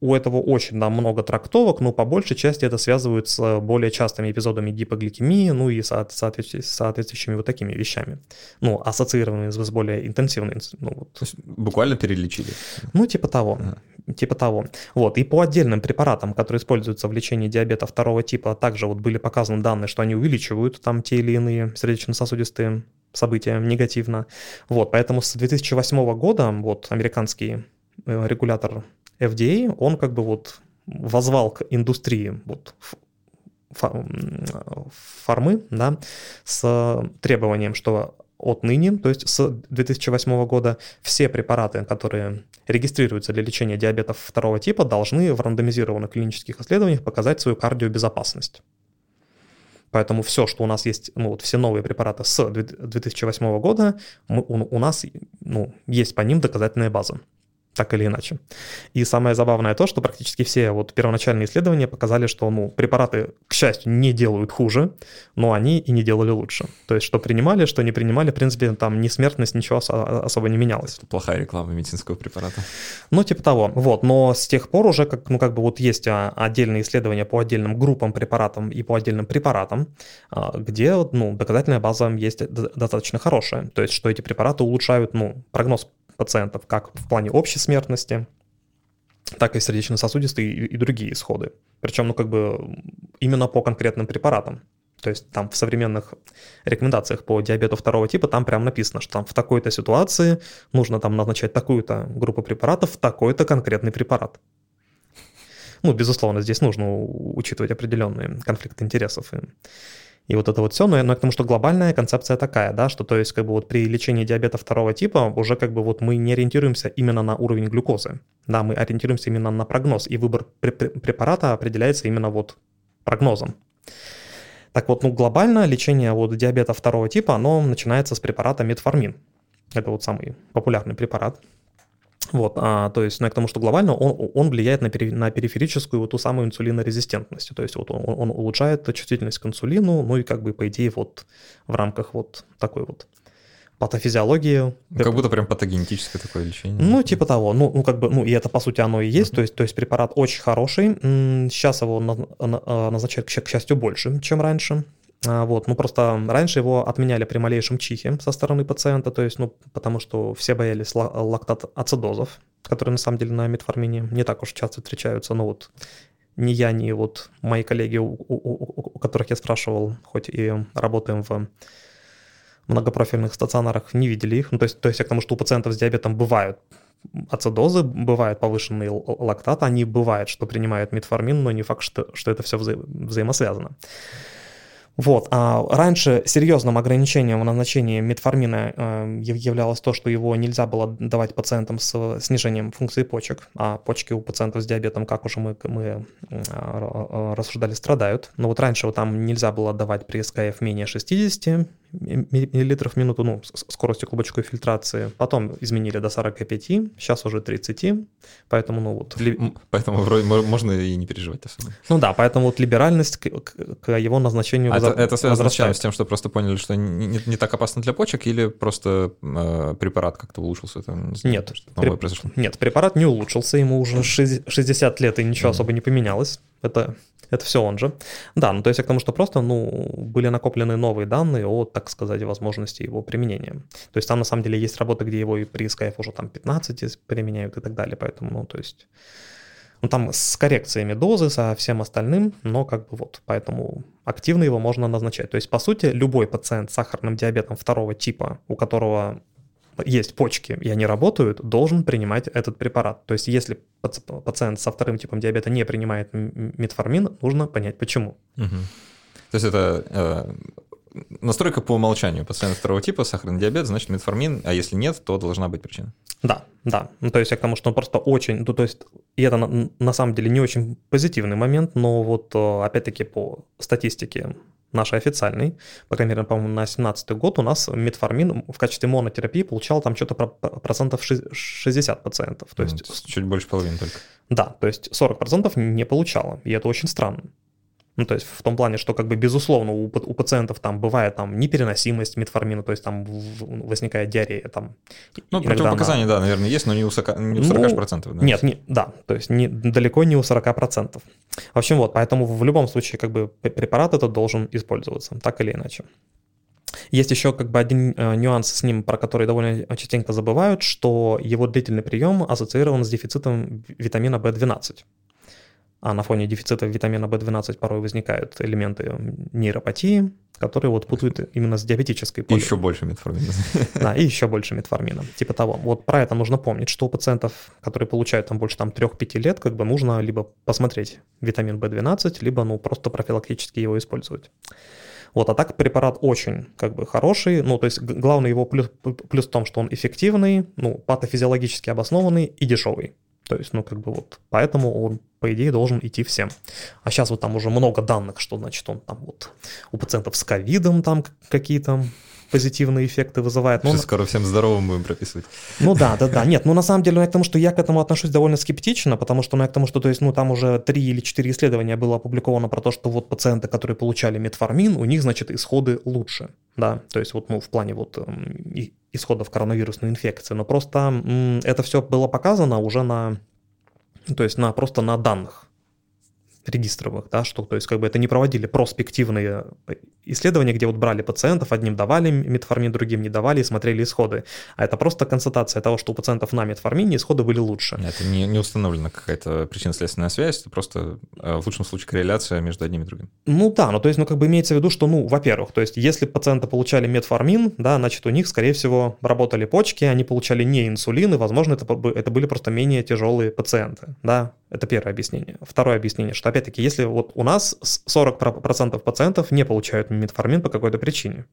у этого очень да, много трактовок, но по большей части это связывают с более частыми эпизодами гипогликемии, ну и соответствующими, соответствующими вот такими вещами, ну, ассоциированными с более интенсивной. Ну, вот. То есть буквально перелечили? Ну, типа того. Ага. Типа того. Вот. И по отдельным препаратам, которые используются в лечении диабета второго типа, также вот были показаны данные, что они увеличивают там те или иные сердечно-сосудистые события негативно. Вот. Поэтому с 2008 года вот американский э, регулятор FDA, он как бы вот возвал к индустрии вот фармы, да, с требованием, что отныне, то есть с 2008 года, все препараты, которые регистрируются для лечения диабета второго типа, должны в рандомизированных клинических исследованиях показать свою кардиобезопасность. Поэтому все, что у нас есть, ну вот все новые препараты с 2008 года, мы, у, у нас ну, есть по ним доказательная база так или иначе. И самое забавное то, что практически все вот первоначальные исследования показали, что ну, препараты, к счастью, не делают хуже, но они и не делали лучше. То есть, что принимали, что не принимали, в принципе, там ни смертность, ничего особо не менялось. Плохая реклама медицинского препарата. Ну, типа того. Вот. Но с тех пор уже, как, ну, как бы вот есть а, отдельные исследования по отдельным группам препаратам и по отдельным препаратам, а, где, ну, доказательная база есть достаточно хорошая. То есть, что эти препараты улучшают, ну, прогноз пациентов, как в плане общей смертности, так и сердечно-сосудистые и, и другие исходы. Причем, ну, как бы именно по конкретным препаратам. То есть там в современных рекомендациях по диабету второго типа там прям написано, что там в такой-то ситуации нужно там назначать такую-то группу препаратов, такой-то конкретный препарат. Ну, безусловно, здесь нужно учитывать определенные конфликты интересов и и вот это вот все, но, но к тому, что глобальная концепция такая, да, что то есть как бы вот при лечении диабета второго типа уже как бы вот мы не ориентируемся именно на уровень глюкозы, да, мы ориентируемся именно на прогноз, и выбор препарата определяется именно вот прогнозом. Так вот, ну глобально лечение вот диабета второго типа, оно начинается с препарата метформин. Это вот самый популярный препарат, вот, а, то есть, ну, к тому, что глобально он, он влияет на, пери, на периферическую вот ту самую инсулинорезистентность, то есть вот он, он улучшает чувствительность к инсулину, ну и как бы по идее вот в рамках вот такой вот патофизиологии. Как будто прям патогенетическое такое лечение. Ну, типа того. Ну, ну, как бы, ну, и это, по сути, оно и есть. Uh-huh. То есть, то есть препарат очень хороший. Сейчас его а, назначают, к счастью, больше, чем раньше. А, вот, ну просто раньше его отменяли при малейшем чихе со стороны пациента, то есть, ну, потому что все боялись лактат-ацидозов, которые на самом деле на метформине не так уж часто встречаются, но вот ни я, ни вот мои коллеги, у, у, у которых я спрашивал, хоть и работаем в многопрофильных стационарах не видели их. Ну, то есть, то есть я к тому, что у пациентов с диабетом бывают ацидозы, бывают повышенные лактаты, они бывают, что принимают метформин, но не факт, что, что это все вза- взаимосвязано. Вот. А раньше серьезным ограничением в назначении метформина э, являлось то, что его нельзя было давать пациентам с снижением функции почек, а почки у пациентов с диабетом, как уже мы, мы э, рассуждали, страдают. Но вот раньше вот там нельзя было давать при СКФ менее 60 миллилитров в минуту, ну, скоростью клубочковой фильтрации. Потом изменили до 45, сейчас уже 30, поэтому, ну, вот... Поэтому вроде можно и не переживать особо. Ну да, поэтому вот либеральность к, к, к его назначению а это, это связано с тем, что просто поняли, что не, не, не так опасно для почек, или просто э, препарат как-то улучшился? Там, не Нет, при... произошло? Нет, препарат не улучшился, ему уже 60 лет, и ничего mm-hmm. особо не поменялось. Это это все он же. Да, ну то есть я к тому, что просто, ну, были накоплены новые данные о, так сказать, возможности его применения. То есть там на самом деле есть работы, где его и при SKF уже там 15 применяют и так далее, поэтому, ну, то есть... Ну, там с коррекциями дозы, со всем остальным, но как бы вот, поэтому активно его можно назначать. То есть, по сути, любой пациент с сахарным диабетом второго типа, у которого есть почки, и они работают, должен принимать этот препарат. То есть если пациент со вторым типом диабета не принимает метформин, нужно понять почему. Угу. То есть это э, настройка по умолчанию. Пациент второго типа, сахарный диабет, значит метформин, а если нет, то должна быть причина. Да, да. Ну, то есть я к тому, что он просто очень, ну, то есть, и это на, на самом деле не очень позитивный момент, но вот э, опять-таки по статистике нашей официальной, по крайней мере, по-моему, на 2017 год у нас метформин в качестве монотерапии получал там что-то процентов 60 пациентов. То есть... Чуть больше половины только. Да, то есть 40 процентов не получало, и это очень странно. Ну, то есть в том плане, что как бы безусловно у, у пациентов там бывает там непереносимость метформина, то есть там возникает диарея там. Ну, противопоказания, она... да, наверное, есть, но не у 40%. Не у 40% ну, да? Нет, не, да, то есть не, далеко не у 40%. В общем, вот, поэтому в любом случае как бы препарат этот должен использоваться, так или иначе. Есть еще как бы один э, нюанс с ним, про который довольно частенько забывают, что его длительный прием ассоциирован с дефицитом витамина В12 а на фоне дефицита витамина В12 порой возникают элементы нейропатии, которые вот путают именно с диабетической полей. И еще больше метформина. Да, и еще больше метформина, типа того. Вот про это нужно помнить, что у пациентов, которые получают там больше там 3-5 лет, как бы нужно либо посмотреть витамин В12, либо ну просто профилактически его использовать. Вот, а так препарат очень как бы хороший, ну, то есть главный его плюс, плюс в том, что он эффективный, ну, патофизиологически обоснованный и дешевый. То есть, ну, как бы вот, поэтому он, по идее, должен идти всем. А сейчас вот там уже много данных, что, значит, он там вот у пациентов с ковидом там какие-то позитивные эффекты вызывает. Ну, скоро всем здоровым будем прописывать. Ну да, да, да. Нет, ну на самом деле, ну, я к тому, что я к этому отношусь довольно скептично, потому что, ну, я к тому, что, то есть, ну, там уже три или четыре исследования было опубликовано про то, что вот пациенты, которые получали метформин, у них, значит, исходы лучше, да, то есть вот, ну, в плане вот исходов коронавирусной инфекции, но просто это все было показано уже на, то есть на просто на данных регистровых, да, что, то есть, как бы это не проводили проспективные исследования, где вот брали пациентов, одним давали метформин, другим не давали и смотрели исходы. А это просто констатация того, что у пациентов на метформине исходы были лучше. Это не, не установлена какая-то причинно-следственная связь, это просто э, в лучшем случае корреляция между одним и другим. Ну да, ну то есть, ну как бы имеется в виду, что, ну, во-первых, то есть, если пациенты получали метформин, да, значит, у них, скорее всего, работали почки, они получали не инсулин, и, возможно, это, это были просто менее тяжелые пациенты, да, это первое объяснение. Второе объяснение, что опять-таки, если вот у нас 40% пациентов не получают метформин по какой-то причине,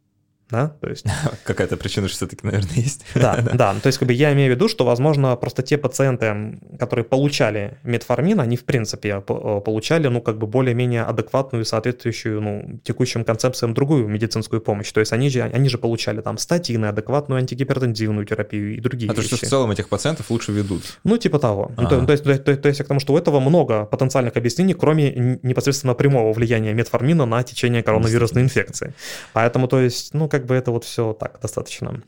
да, то есть... Какая-то причина все-таки, наверное, есть. Да, да, то есть как бы я имею в виду, что, возможно, просто те пациенты, которые получали метформин, они, в принципе, э, получали, ну, как бы более-менее адекватную, соответствующую, ну, текущим концепциям другую медицинскую помощь. То есть они же, они же получали там статины, адекватную антигипертензивную терапию и другие а вещи. то, что в целом этих пациентов лучше ведут? Ну, типа того. То, то, есть, то, то, то есть к тому, что у этого много потенциальных объяснений, кроме непосредственно прямого влияния метформина на течение коронавирусной инфекции. Поэтому, то есть, ну, как бы это вот все так достаточно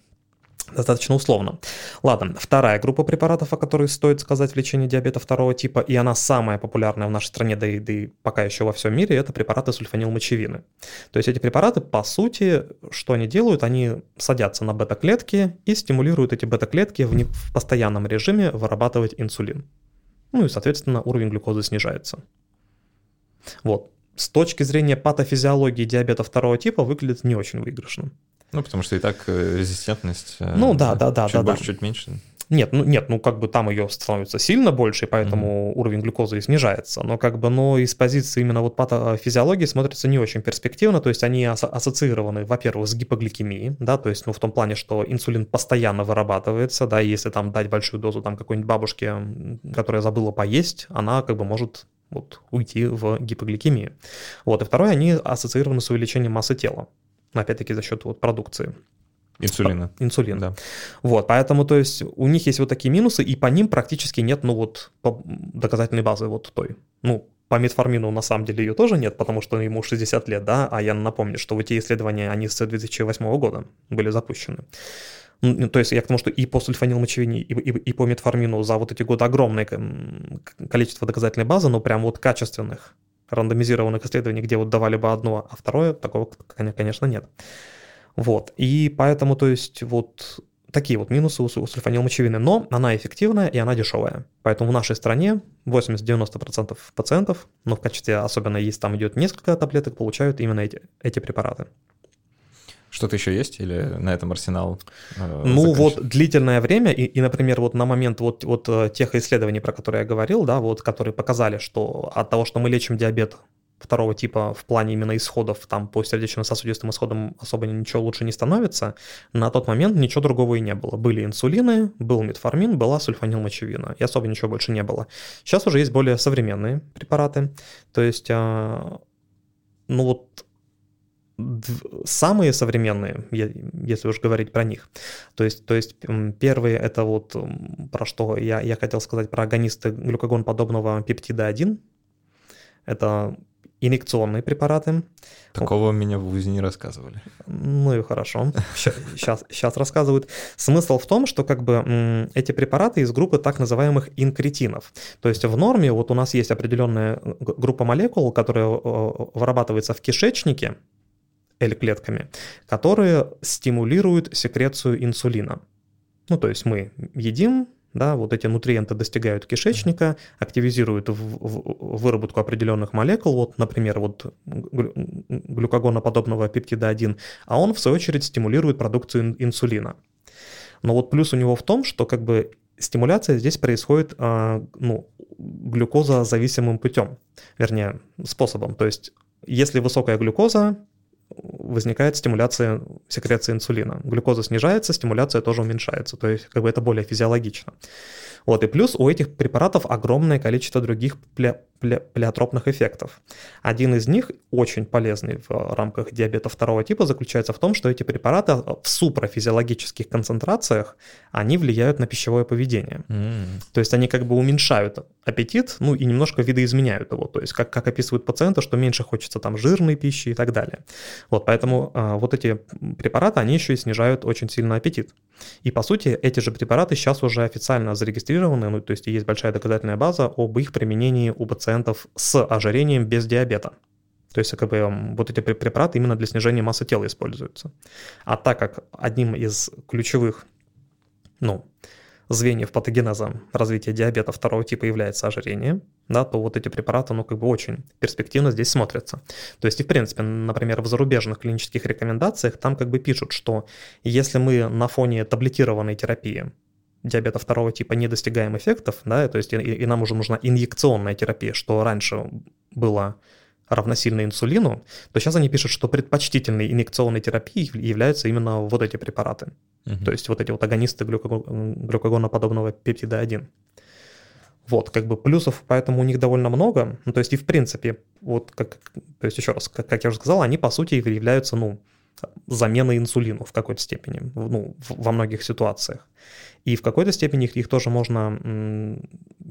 достаточно условно. Ладно, вторая группа препаратов, о которой стоит сказать в лечении диабета второго типа, и она самая популярная в нашей стране, да и, да и пока еще во всем мире, это препараты сульфанилмочевины. То есть эти препараты, по сути, что они делают? Они садятся на бета-клетки и стимулируют эти бета-клетки в, не, в постоянном режиме вырабатывать инсулин. Ну и, соответственно, уровень глюкозы снижается. Вот с точки зрения патофизиологии диабета второго типа выглядит не очень выигрышно. Ну, потому что и так э, резистентность... Э, ну, да, да, да. Чуть да, больше, да. чуть меньше. Нет, ну нет, ну как бы там ее становится сильно больше, и поэтому mm-hmm. уровень глюкозы и снижается. Но как бы, но из позиции именно вот патофизиологии смотрится не очень перспективно, то есть они ас- ассоциированы, во-первых, с гипогликемией, да, то есть, ну в том плане, что инсулин постоянно вырабатывается, да, и если там дать большую дозу там какой-нибудь бабушке, которая забыла поесть, она как бы может вот уйти в гипогликемию. Вот, и второе, они ассоциированы с увеличением массы тела, опять-таки за счет вот продукции. Инсулина. Инсулин. Да. Вот, поэтому, то есть, у них есть вот такие минусы, и по ним практически нет, ну, вот, доказательной базы вот той. Ну, по метформину на самом деле ее тоже нет, потому что ему 60 лет, да, а я напомню, что вот эти исследования, они с 2008 года были запущены. Ну, то есть я к тому, что и по сульфанилмочевине, и, и, и по метформину за вот эти годы огромное количество доказательной базы, но прям вот качественных рандомизированных исследований, где вот давали бы одно, а второе, такого, конечно, нет. Вот, и поэтому, то есть, вот такие вот минусы у сульфанилмочевины, но она эффективная и она дешевая. Поэтому в нашей стране 80-90% пациентов, но в качестве, особенно если там идет несколько таблеток, получают именно эти, эти препараты. Что-то еще есть или на этом арсенал? Э, ну вот длительное время и, и, например, вот на момент вот, вот э, тех исследований, про которые я говорил, да, вот, которые показали, что от того, что мы лечим диабет второго типа в плане именно исходов, там по сердечно-сосудистым исходам особо ничего лучше не становится, на тот момент ничего другого и не было. Были инсулины, был метформин, была сульфанилмочевина, и особо ничего больше не было. Сейчас уже есть более современные препараты, то есть, а, ну вот самые современные, если уж говорить про них, то есть, то есть первые это вот про что я, я хотел сказать про агонисты глюкогон подобного пептида 1, это инъекционные препараты. Такого меня в ВУЗе не рассказывали. Ну и хорошо, сейчас, сейчас рассказывают. Смысл в том, что как бы эти препараты из группы так называемых инкретинов. То есть в норме вот у нас есть определенная группа молекул, которая вырабатывается в кишечнике, L-клетками, которые стимулируют секрецию инсулина. Ну, то есть мы едим, да, вот эти нутриенты достигают кишечника, активизируют в, в, выработку определенных молекул, вот, например, вот глюкогоноподобного пептида 1, а он, в свою очередь, стимулирует продукцию инсулина. Но вот плюс у него в том, что как бы стимуляция здесь происходит а, ну, глюкозозависимым путем, вернее, способом. То есть, если высокая глюкоза, возникает стимуляция секреции инсулина. Глюкоза снижается, стимуляция тоже уменьшается, то есть как бы это более физиологично. Вот, и плюс у этих препаратов огромное количество других плеотропных эффектов. Один из них, очень полезный в рамках диабета второго типа, заключается в том, что эти препараты в супрофизиологических концентрациях, они влияют на пищевое поведение. Mm. То есть они как бы уменьшают аппетит, ну и немножко видоизменяют его. То есть как, как описывают пациенты, что меньше хочется там жирной пищи и так далее. Вот, поэтому а, вот эти препараты, они еще и снижают очень сильно аппетит. И по сути эти же препараты сейчас уже официально зарегистрированы, ну то есть есть большая доказательная база об их применении у пациентов пациентов с ожирением без диабета. То есть как бы, вот эти препараты именно для снижения массы тела используются. А так как одним из ключевых ну, звеньев патогенеза развития диабета второго типа является ожирение, да, то вот эти препараты, ну, как бы очень перспективно здесь смотрятся. То есть и, в принципе, например, в зарубежных клинических рекомендациях там как бы пишут, что если мы на фоне таблетированной терапии диабета второго типа не достигаем эффектов, да, то есть и, и нам уже нужна инъекционная терапия, что раньше было равносильно инсулину, то сейчас они пишут, что предпочтительной инъекционной терапией являются именно вот эти препараты. Угу. То есть вот эти вот агонисты глюкогоноподобного пептида 1. Вот, как бы плюсов поэтому у них довольно много. Ну, то есть и в принципе, вот как, то есть еще раз, как, как я уже сказал, они по сути являются, ну, заменой инсулину в какой-то степени, ну, во многих ситуациях. И в какой-то степени их, их тоже можно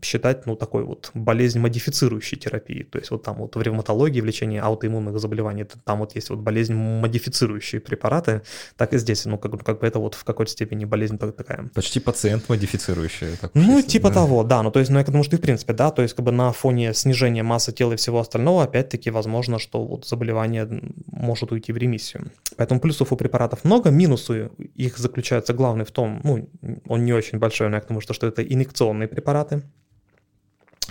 считать, ну, такой вот болезнь модифицирующей терапией. То есть вот там вот в ревматологии, в лечении аутоиммунных заболеваний, там вот есть вот болезнь модифицирующие препараты, так и здесь, ну, как, как бы это вот в какой-то степени болезнь такая. Почти пациент модифицирующий. Так ну, типа да. того, да. Ну, то есть, ну, я к тому, что и в принципе, да, то есть как бы на фоне снижения массы тела и всего остального, опять-таки, возможно, что вот заболевание может уйти в ремиссию. Поэтому плюсов у препаратов много, минусы их заключаются главный в том, ну, он не очень большой, но я к тому, что, что это инъекционные препараты.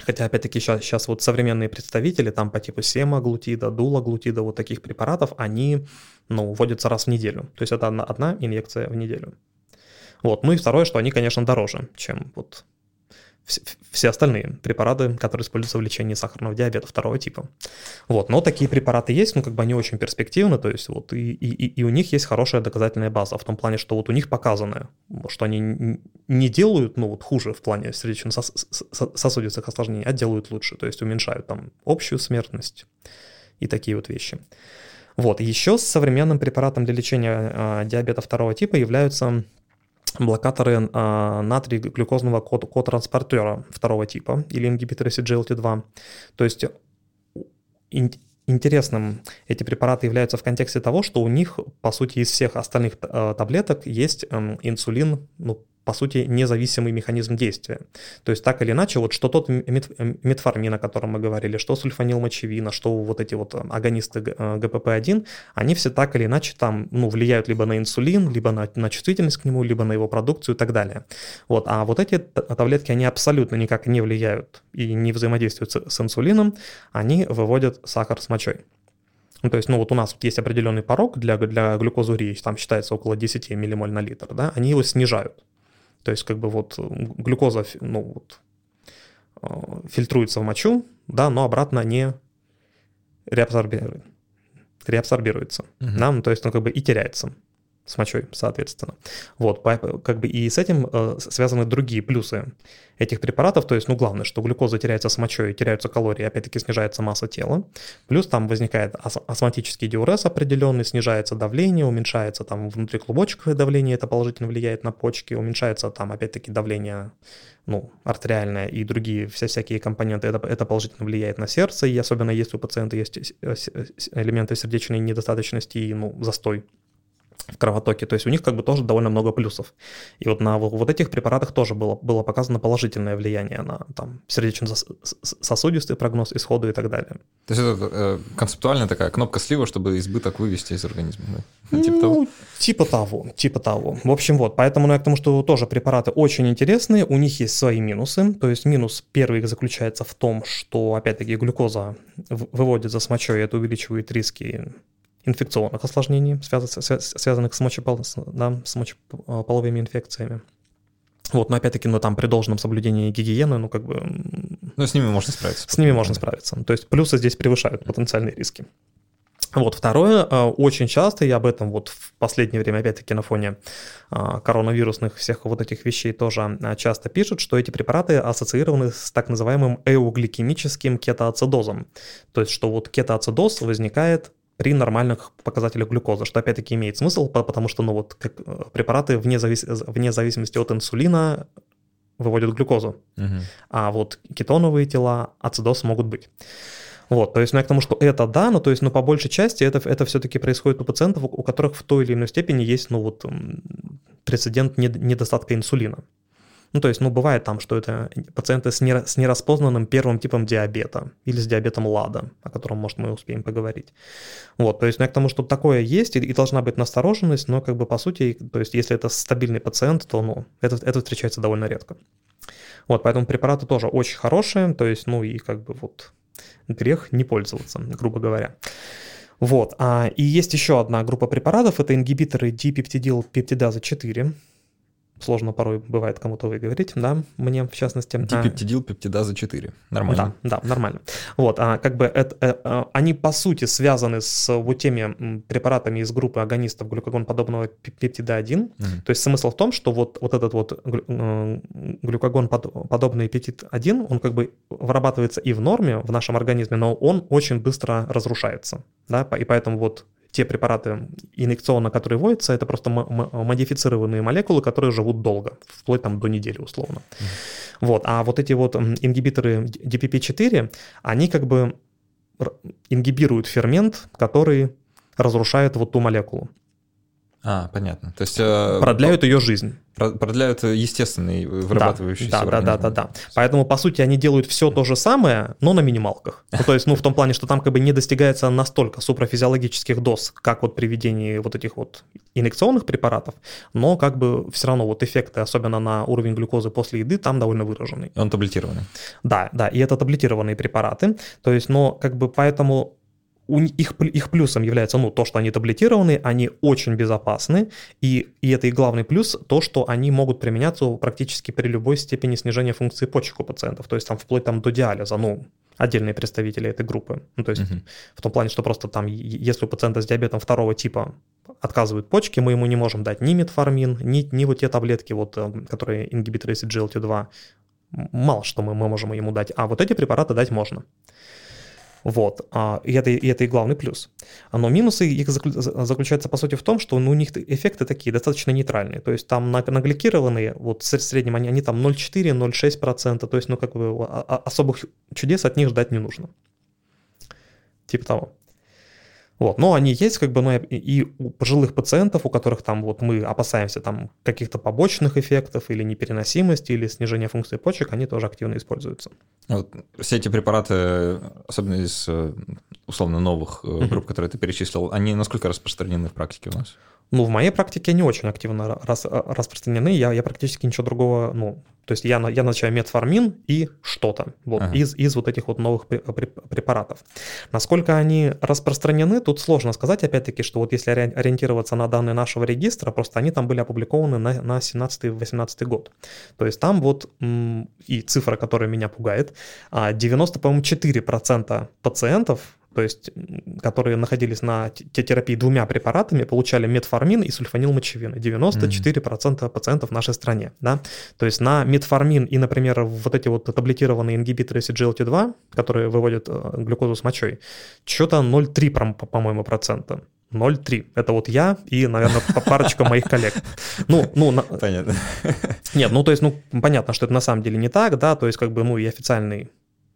Хотя, опять-таки, сейчас, сейчас вот современные представители, там по типу семаглутида, дулаглутида, вот таких препаратов, они, ну, вводятся раз в неделю. То есть это одна, одна инъекция в неделю. Вот. Ну и второе, что они, конечно, дороже, чем вот все остальные препараты, которые используются в лечении сахарного диабета второго типа. Вот, но такие препараты есть, но как бы они очень перспективны, то есть вот и, и, и у них есть хорошая доказательная база в том плане, что вот у них показано, что они не делают, ну вот хуже в плане сердечно-сосудистых осложнений, а делают лучше, то есть уменьшают там общую смертность и такие вот вещи. Вот, еще современным препаратом для лечения э, диабета второго типа являются блокаторы э, натрий-глюкозного котранспортера второго типа или ингибиторы CGLT2. То есть ин- интересным эти препараты являются в контексте того, что у них, по сути, из всех остальных э, таблеток есть э, инсулин, ну, по сути, независимый механизм действия. То есть так или иначе, вот что тот метформин, о котором мы говорили, что сульфанилмочевина, что вот эти вот агонисты ГПП-1, э, они все так или иначе там, ну, влияют либо на инсулин, либо на, на чувствительность к нему, либо на его продукцию и так далее. Вот, а вот эти таблетки, они абсолютно никак не влияют и не взаимодействуют с, с инсулином, они выводят сахар с мочой. Ну, то есть, ну, вот у нас есть определенный порог для, для глюкозурии, там считается около 10 миллимоль на литр, да, они его снижают. То есть как бы вот глюкоза ну, вот, э, фильтруется в мочу, да, но обратно не реабсорбирует, реабсорбируется, угу. да, ну, то есть он как бы и теряется с мочой, соответственно. Вот, как бы и с этим э, связаны другие плюсы этих препаратов, то есть, ну, главное, что глюкоза теряется с мочой, теряются калории, опять-таки снижается масса тела, плюс там возникает астматический диурез определенный, снижается давление, уменьшается там внутриклубочковое давление, это положительно влияет на почки, уменьшается там, опять-таки, давление ну, артериальное и другие все всякие компоненты, это, это положительно влияет на сердце, и особенно если у пациента есть элементы сердечной недостаточности и, ну, застой в кровотоке. То есть у них как бы тоже довольно много плюсов. И вот на вот этих препаратах тоже было, было показано положительное влияние на там, сердечно-сосудистый прогноз, исходу и так далее. То есть это э, концептуальная такая кнопка слива, чтобы избыток вывести из организма? Да? Ну, типа того? Типа того, типа того. В общем, вот, поэтому ну, я к тому, что тоже препараты очень интересные, у них есть свои минусы. То есть минус первый заключается в том, что, опять-таки, глюкоза выводится с мочой, и это увеличивает риски инфекционных осложнений, связанных с, мочепол... да, с мочеполовыми инфекциями. Вот, но опять-таки, ну там при должном соблюдении гигиены, ну как бы... Ну с ними можно справиться. С ними можно справиться. То есть плюсы здесь превышают потенциальные риски. Вот второе, э, очень часто, я об этом вот в последнее время, опять-таки на фоне э, коронавирусных всех вот этих вещей тоже э, часто пишут, что эти препараты ассоциированы с так называемым эугликемическим кетоацидозом. То есть, что вот кетоацидоз возникает при нормальных показателях глюкозы, что опять-таки имеет смысл, потому что ну, вот, как, э, препараты вне, завис... вне зависимости от инсулина выводят глюкозу, угу. а вот кетоновые тела, ацидоз могут быть. Вот, то есть, ну, я к тому, что это да, но то есть, ну, по большей части это, это все-таки происходит у пациентов, у которых в той или иной степени есть, ну, вот, прецедент недостатка инсулина. Ну, то есть, ну, бывает там, что это пациенты с, не, с нераспознанным первым типом диабета или с диабетом ЛАДа, о котором, может, мы успеем поговорить. Вот, то есть, ну, я к тому, что такое есть и, должна быть настороженность, но, как бы, по сути, то есть, если это стабильный пациент, то, ну, это, это встречается довольно редко. Вот, поэтому препараты тоже очень хорошие, то есть, ну, и как бы вот грех не пользоваться, грубо говоря. Вот, а, и есть еще одна группа препаратов, это ингибиторы дипептидил пептидаза 4, сложно порой бывает кому-то выговорить, да, мне в частности. Дипептидил, пептидаза 4, нормально. Да, да, нормально. Вот, а как бы это, э, э, они по сути связаны с вот теми препаратами из группы агонистов глюкогон-подобного пептида 1, угу. то есть смысл в том, что вот, вот этот вот э, глюкогон-подобный пептид 1, он как бы вырабатывается и в норме в нашем организме, но он очень быстро разрушается, да, и поэтому вот те препараты инъекционно, которые вводятся, это просто модифицированные молекулы, которые живут долго, вплоть там до недели условно. Mm-hmm. Вот. А вот эти вот ингибиторы DPP-4, они как бы ингибируют фермент, который разрушает вот ту молекулу. А, понятно. То есть... Э, продляют ее жизнь. Продляют естественный вырабатывающийся да, да, да, да, да. Поэтому, по сути, они делают все то же самое, но на минималках. Ну, то есть, ну, в том плане, что там как бы не достигается настолько суpraфизиологических доз, как вот при введении вот этих вот инъекционных препаратов, но как бы все равно вот эффекты, особенно на уровень глюкозы после еды, там довольно выраженный. Он таблетированный. Да, да, и это таблетированные препараты. То есть, но как бы поэтому у их, их плюсом является ну, то, что они таблетированы, они очень безопасны, и, и это и главный плюс, то, что они могут применяться практически при любой степени снижения функции почек у пациентов, то есть там вплоть там, до диализа, ну, отдельные представители этой группы. Ну, то есть uh-huh. в том плане, что просто там, если у пациента с диабетом второго типа отказывают почки, мы ему не можем дать ни метформин, ни, ни вот те таблетки, вот, э, которые ингибиторы SGLT2, мало что мы, мы можем ему дать, а вот эти препараты дать можно. Вот. А, и, это, и это и главный плюс. Но минусы их заключаются, по сути, в том, что ну, у них эффекты такие достаточно нейтральные. То есть там нагликированные, вот в среднем они, они там 0,4-0,6%, то есть, ну, как бы особых чудес от них ждать не нужно. Типа того. Вот, но они есть, как бы, ну, и у пожилых пациентов, у которых там вот мы опасаемся там каких-то побочных эффектов или непереносимости, или снижения функции почек, они тоже активно используются. Вот, все эти препараты, особенно из э, условно новых mm-hmm. групп, которые ты перечислил, они насколько распространены в практике у нас? Ну, в моей практике они очень активно рас, распространены. Я, я практически ничего другого, ну, то есть я, я назначаю метформин и что-то вот, ага. из, из вот этих вот новых препаратов. Насколько они распространены, тут сложно сказать, опять-таки, что вот если ориентироваться на данные нашего регистра, просто они там были опубликованы на, на 17-18 год. То есть там вот, и цифра, которая меня пугает, 90, а, по-моему, 4% пациентов то есть которые находились на терапии двумя препаратами, получали метформин и сульфанилмочевин. 94% mm-hmm. пациентов в нашей стране. Да? То есть на метформин и, например, вот эти вот таблетированные ингибиторы CGLT2, которые выводят э, глюкозу с мочой, что-то 0,3, по-моему, процента. 0,3. Это вот я и, наверное, парочка моих коллег. Ну, ну, понятно. Нет, ну, то есть, ну, понятно, что это на самом деле не так, да, то есть, как бы, ну, и официальный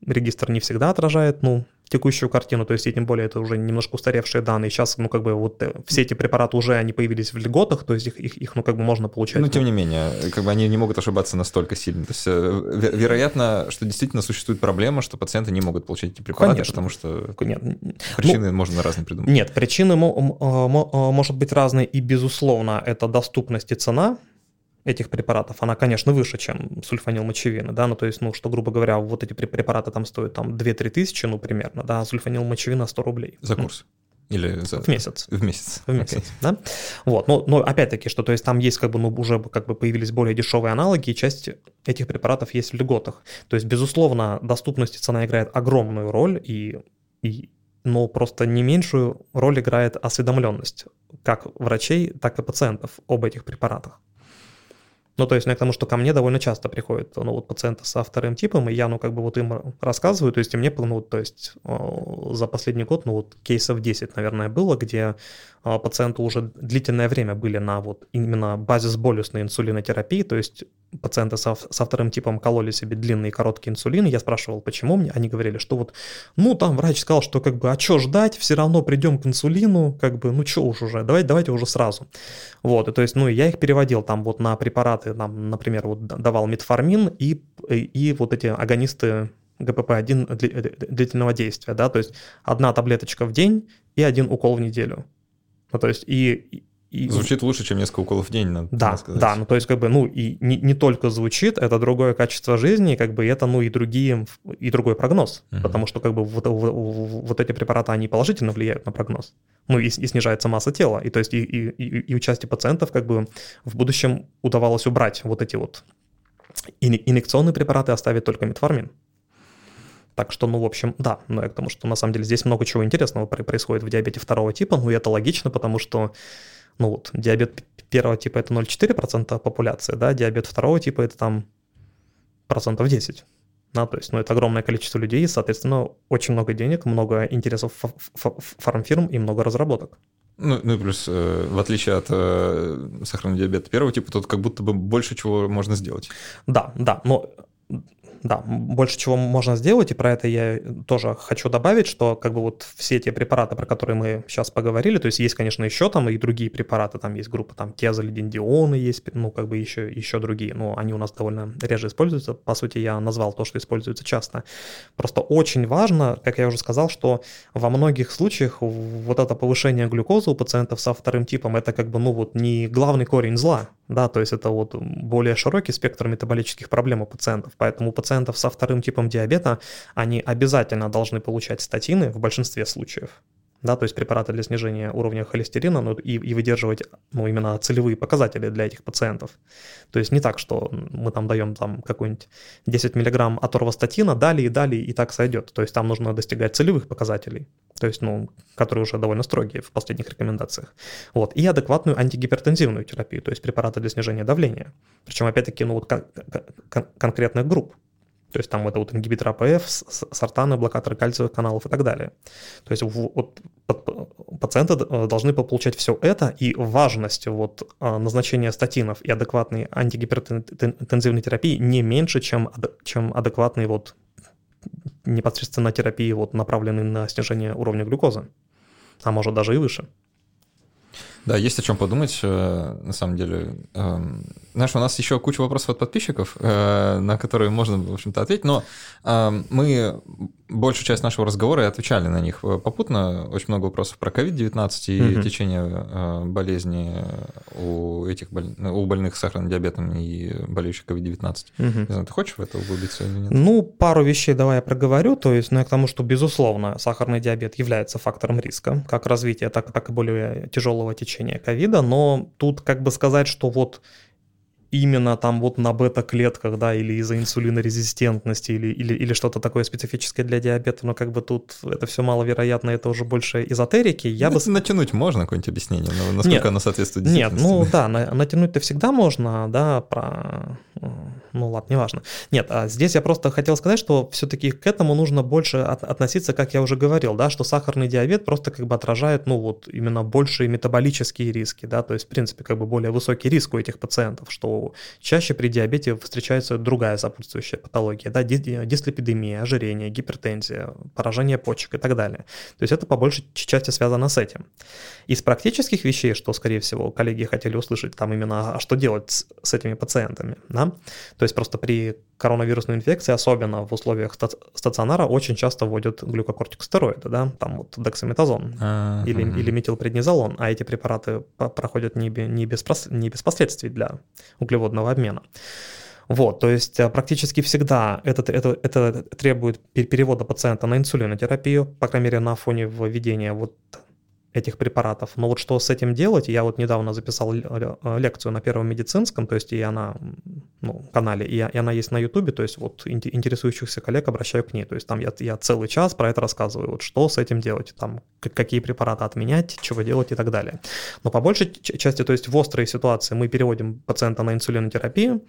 регистр не всегда отражает, ну, текущую картину, то есть и тем более это уже немножко устаревшие данные. Сейчас, ну, как бы вот э, все эти препараты уже, они появились в льготах, то есть их, их, их ну, как бы можно получать. Но тем не менее, как бы они не могут ошибаться настолько сильно. То есть э, вероятно, что действительно существует проблема, что пациенты не могут получать эти препараты, Конечно. потому что нет. причины ну, можно разные придумать. Нет, причины может быть разные, и, безусловно, это доступность и цена, этих препаратов, она, конечно, выше, чем сульфанил мочевины, да, ну, то есть, ну, что, грубо говоря, вот эти препараты там стоят там 2-3 тысячи, ну, примерно, да, а сульфанил мочевина 100 рублей. За курс? Или за... В месяц. В месяц. В месяц, okay. да. Вот, но, но опять-таки, что то есть там есть как бы, ну, уже как бы появились более дешевые аналоги, и часть этих препаратов есть в льготах. То есть, безусловно, доступность и цена играет огромную роль, и, и но просто не меньшую роль играет осведомленность как врачей, так и пациентов об этих препаратах. Ну, то есть, ну, я к тому, что ко мне довольно часто приходят, ну, вот пациенты со вторым типом, и я, ну, как бы вот им рассказываю, то есть, и мне, ну, то есть, за последний год, ну, вот кейсов 10, наверное, было, где пациенты уже длительное время были на вот именно базис-болюсной инсулинотерапии, то есть пациенты со, со вторым типом кололи себе длинные и короткие инсулины, я спрашивал, почему мне, они говорили, что вот, ну, там врач сказал, что как бы, а что ждать, все равно придем к инсулину, как бы, ну, что уж уже, давайте, давайте уже сразу. Вот, и то есть, ну, я их переводил там вот на препараты, там, например, вот давал метформин и, и вот эти агонисты ГПП-1 длительного действия, да, то есть одна таблеточка в день и один укол в неделю. Ну, то есть и, и... Звучит лучше, чем несколько уколов в день, надо да, сказать. Да, ну то есть как бы, ну и не, не только звучит, это другое качество жизни, как бы это, ну и другие, и другой прогноз, uh-huh. потому что как бы вот, вот, вот эти препараты, они положительно влияют на прогноз, ну и, и снижается масса тела, и то есть и, и, и, и у части пациентов как бы в будущем удавалось убрать вот эти вот инъекционные препараты, оставить только метформин. Так что, ну, в общем, да, но я к тому, что на самом деле здесь много чего интересного происходит в диабете второго типа, ну, и это логично, потому что, ну, вот, диабет первого типа это 0,4% популяции, да, диабет второго типа это там процентов 10. Да, то есть, ну, это огромное количество людей, и, соответственно, очень много денег, много интересов фармфирм и много разработок. Ну, ну и плюс, э, в отличие от э, сахарного диабета первого типа, тут как будто бы больше чего можно сделать. Да, да, но да, больше чего можно сделать, и про это я тоже хочу добавить, что как бы вот все те препараты, про которые мы сейчас поговорили, то есть есть, конечно, еще там и другие препараты, там есть группа там тезолидиндионы есть, ну, как бы еще, еще другие, но они у нас довольно реже используются. По сути, я назвал то, что используется часто. Просто очень важно, как я уже сказал, что во многих случаях вот это повышение глюкозы у пациентов со вторым типом, это как бы, ну, вот не главный корень зла, да, то есть это вот более широкий спектр метаболических проблем у пациентов, поэтому у пациентов со вторым типом диабета они обязательно должны получать статины в большинстве случаев, да, то есть препараты для снижения уровня холестерина, ну, и, и выдерживать, ну, именно целевые показатели для этих пациентов. То есть не так, что мы там даем там какой-нибудь 10 миллиграмм аторвастатина, дали и дали, и так сойдет. То есть там нужно достигать целевых показателей, то есть, ну, которые уже довольно строгие в последних рекомендациях. Вот, и адекватную антигипертензивную терапию, то есть препараты для снижения давления. Причем, опять-таки, ну, вот кон- кон- конкретных групп. То есть там это вот ингибитор АПФ, сортаны, блокаторы кальциевых каналов и так далее. То есть вот пациенты э, должны получать все это, и важность вот э, назначения статинов и адекватной антигипертензивной терапии не меньше, чем, чем адекватной вот непосредственно терапии, вот направленной на снижение уровня глюкозы, а может даже и выше. Да, есть о чем подумать, э, на самом деле. Эм, знаешь, у нас еще куча вопросов от подписчиков, э, на которые можно, в общем-то, ответить, но эм, мы большую часть нашего разговора и отвечали на них попутно. Очень много вопросов про COVID-19 и угу. течение э, болезни у этих боль... у больных с сахарным диабетом и болеющих COVID-19. Угу. Не знаю, ты хочешь в это углубиться или нет? Ну, пару вещей давай я проговорю. То есть, ну, я к тому, что, безусловно, сахарный диабет является фактором риска, как развития, так, так и более тяжелого течения ковида, но тут как бы сказать, что вот именно там вот на бета-клетках, да, или из-за инсулинорезистентности, или, или, или что-то такое специфическое для диабета, но как бы тут это все маловероятно, это уже больше эзотерики. Я ну, бы... Натянуть можно какое-нибудь объяснение, но насколько нет, оно соответствует Нет, ну да, натянуть-то всегда можно, да, про... Ну ладно, неважно. Нет, а здесь я просто хотел сказать, что все-таки к этому нужно больше от, относиться, как я уже говорил, да, что сахарный диабет просто как бы отражает, ну вот, именно большие метаболические риски, да, то есть, в принципе, как бы более высокий риск у этих пациентов, что чаще при диабете встречается другая сопутствующая патология, да, дислепидемия, ожирение, гипертензия, поражение почек и так далее. То есть это по большей части связано с этим. Из практических вещей, что, скорее всего, коллеги хотели услышать, там именно, а что делать с, с этими пациентами, да? То есть просто при коронавирусной инфекции, особенно в условиях стационара, очень часто вводят глюкокортикостероиды, да, там вот дексаметазон а, или, или метилпреднизолон, а эти препараты проходят не, не, без, не без последствий для углеводного обмена. Вот, то есть э, практически всегда это, это, это требует перевода пациента на инсулинотерапию, по крайней мере, на фоне введения вот этих препаратов. Но вот что с этим делать, я вот недавно записал э, лекцию на Первом медицинском, то есть и она, ну, канале, и, и она есть на Ютубе, то есть вот интересующихся коллег обращаю к ней, то есть там я, я целый час про это рассказываю, вот что с этим делать, там какие препараты отменять, чего делать и так далее. Но по большей части, то есть в острой ситуации мы переводим пациента на инсулинотерапию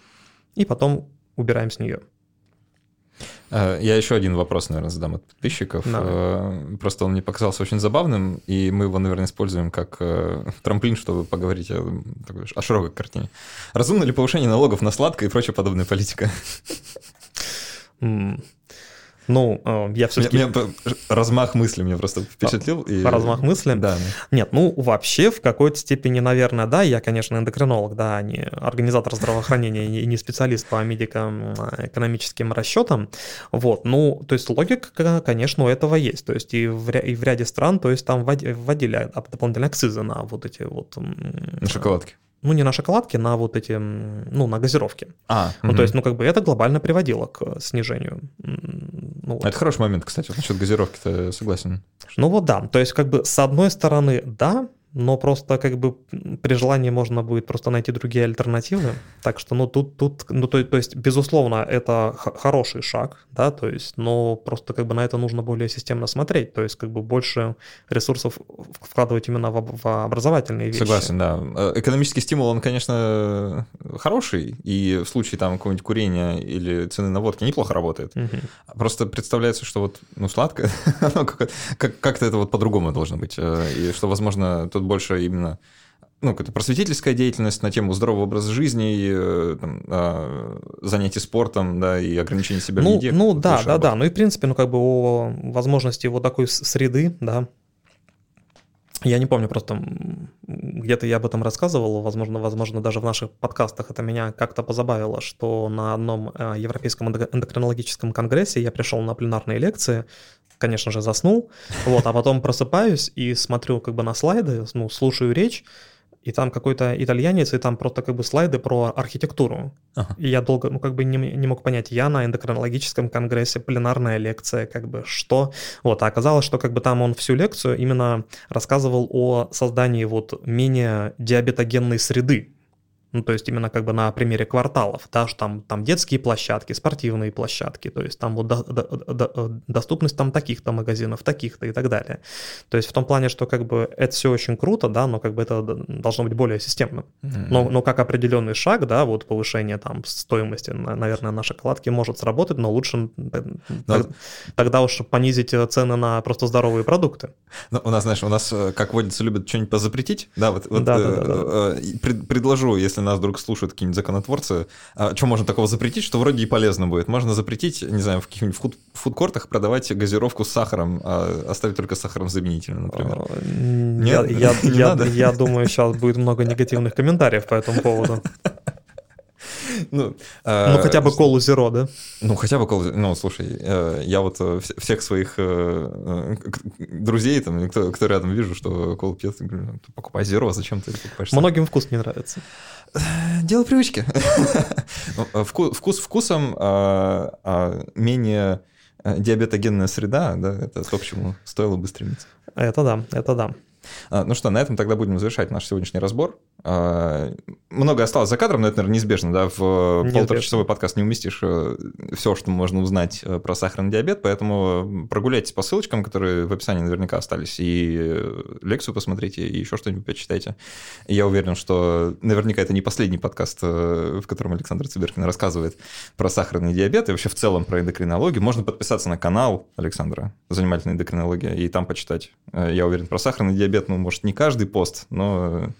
и потом убираем с нее. Э, я еще один вопрос, наверное, задам от подписчиков. Да. Э, просто он мне показался очень забавным, и мы его, наверное, используем как э, трамплин, чтобы поговорить о, о широкой картине. Разумно ли повышение налогов на сладкое и прочая подобная политика? Ну, э, я все-таки... Меня, меня размах мысли меня просто впечатлил. И... Размах мысли? Да. Нет, ну, вообще, в какой-то степени, наверное, да, я, конечно, эндокринолог, да, а не организатор здравоохранения и не специалист по медико-экономическим расчетам, вот, ну, то есть логика, конечно, у этого есть, то есть и в, и в ряде стран, то есть там вводили дополнительные акцизы на вот эти вот... На шоколадки ну, не на шоколадке, на вот эти, ну, на газировки. А, ну, угу. то есть, ну, как бы это глобально приводило к снижению. Ну, вот. Это хороший момент, кстати, насчет газировки-то согласен. Ну вот да, то есть, как бы, с одной стороны, да, но просто как бы при желании можно будет просто найти другие альтернативы. Так что, ну, тут, тут ну, то, то есть, безусловно, это хороший шаг, да, то есть, но просто как бы на это нужно более системно смотреть, то есть, как бы больше ресурсов вкладывать именно в, в образовательные вещи. Согласен, да. Э, экономический стимул, он, конечно, хороший, и в случае там какого-нибудь курения или цены на водке неплохо работает. Угу. Просто представляется, что вот, ну, сладкое, как-то это вот по-другому должно быть, э, и что, возможно, тут больше именно ну, какая-то просветительская деятельность на тему здорового образа жизни, и, э, там, а, занятий спортом, да, и ограничения себя ну, в еде. Ну, да, да, да. Ну и, в принципе, ну, как бы о возможности вот такой среды, да, я не помню, просто где-то я об этом рассказывал, возможно, возможно, даже в наших подкастах это меня как-то позабавило, что на одном э, европейском эндокринологическом конгрессе я пришел на пленарные лекции, конечно же, заснул, вот, а потом просыпаюсь и смотрю как бы на слайды, ну, слушаю речь, и там какой-то итальянец, и там просто как бы слайды про архитектуру. Ага. И я долго, ну, как бы не, не мог понять, я на эндокринологическом конгрессе, пленарная лекция, как бы что? Вот, а оказалось, что как бы там он всю лекцию именно рассказывал о создании вот менее диабетогенной среды, ну, то есть именно как бы на примере кварталов, да, что там, там детские площадки, спортивные площадки, то есть там вот до, до, до, доступность там таких-то магазинов, таких-то и так далее. То есть в том плане, что как бы это все очень круто, да, но как бы это должно быть более системным. Mm-hmm. Но, но как определенный шаг, да, вот повышение там стоимости, наверное, на шоколадке может сработать, но лучше но... тогда уж понизить цены на просто здоровые продукты. Ну, у нас, знаешь, у нас, э, как водится, любят что-нибудь позапретить, да, вот, вот да, да, да, да. Пред, предложу, если если нас вдруг слушают какие-нибудь законотворцы, а что можно такого запретить, что вроде и полезно будет? Можно запретить, не знаю, в каких-нибудь фуд фудкортах продавать газировку с сахаром, а оставить только сахаром заменительным, например. Нет? Я, я, я, я думаю, сейчас будет много негативных комментариев по этому поводу. Ну, э, ну, хотя бы колу зеро, да? Ну, хотя бы колу Ну, слушай, э, я вот э, всех своих друзей, там, кто, кто рядом вижу, что колу пьет, говорю, «Ну, покупай зеро, зачем ты покупаешь? Многим вкус не нравится. Дело привычки. Вкус вкусом, а, а менее диабетогенная среда, да, это то, к чему стоило бы стремиться. Это да, это да. А, ну что, на этом тогда будем завершать наш сегодняшний разбор. А, много осталось за кадром, но это, наверное, неизбежно, да, в полуторачасовой подкаст не уместишь э, все, что можно узнать э, про сахарный диабет, поэтому прогуляйтесь по ссылочкам, которые в описании наверняка остались, и э, лекцию посмотрите, и еще что-нибудь почитайте. я уверен, что наверняка это не последний подкаст, в котором Александр Циберкин рассказывает про сахарный диабет и вообще в целом про эндокринологию. Можно подписаться на канал Александра «Занимательная эндокринология» и там почитать. Я уверен, про сахарный диабет, ну, может, не каждый пост, но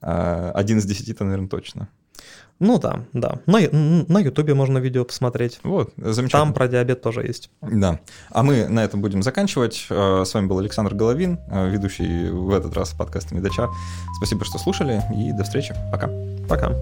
один из десяти-то, наверное, точно. Ну да, да. На, на Ютубе можно видео посмотреть. Вот, замечательно. Там про диабет тоже есть. Да. А мы на этом будем заканчивать. А, с вами был Александр Головин, а, ведущий в этот раз подкаста Медача. Спасибо, что слушали, и до встречи. Пока. Пока.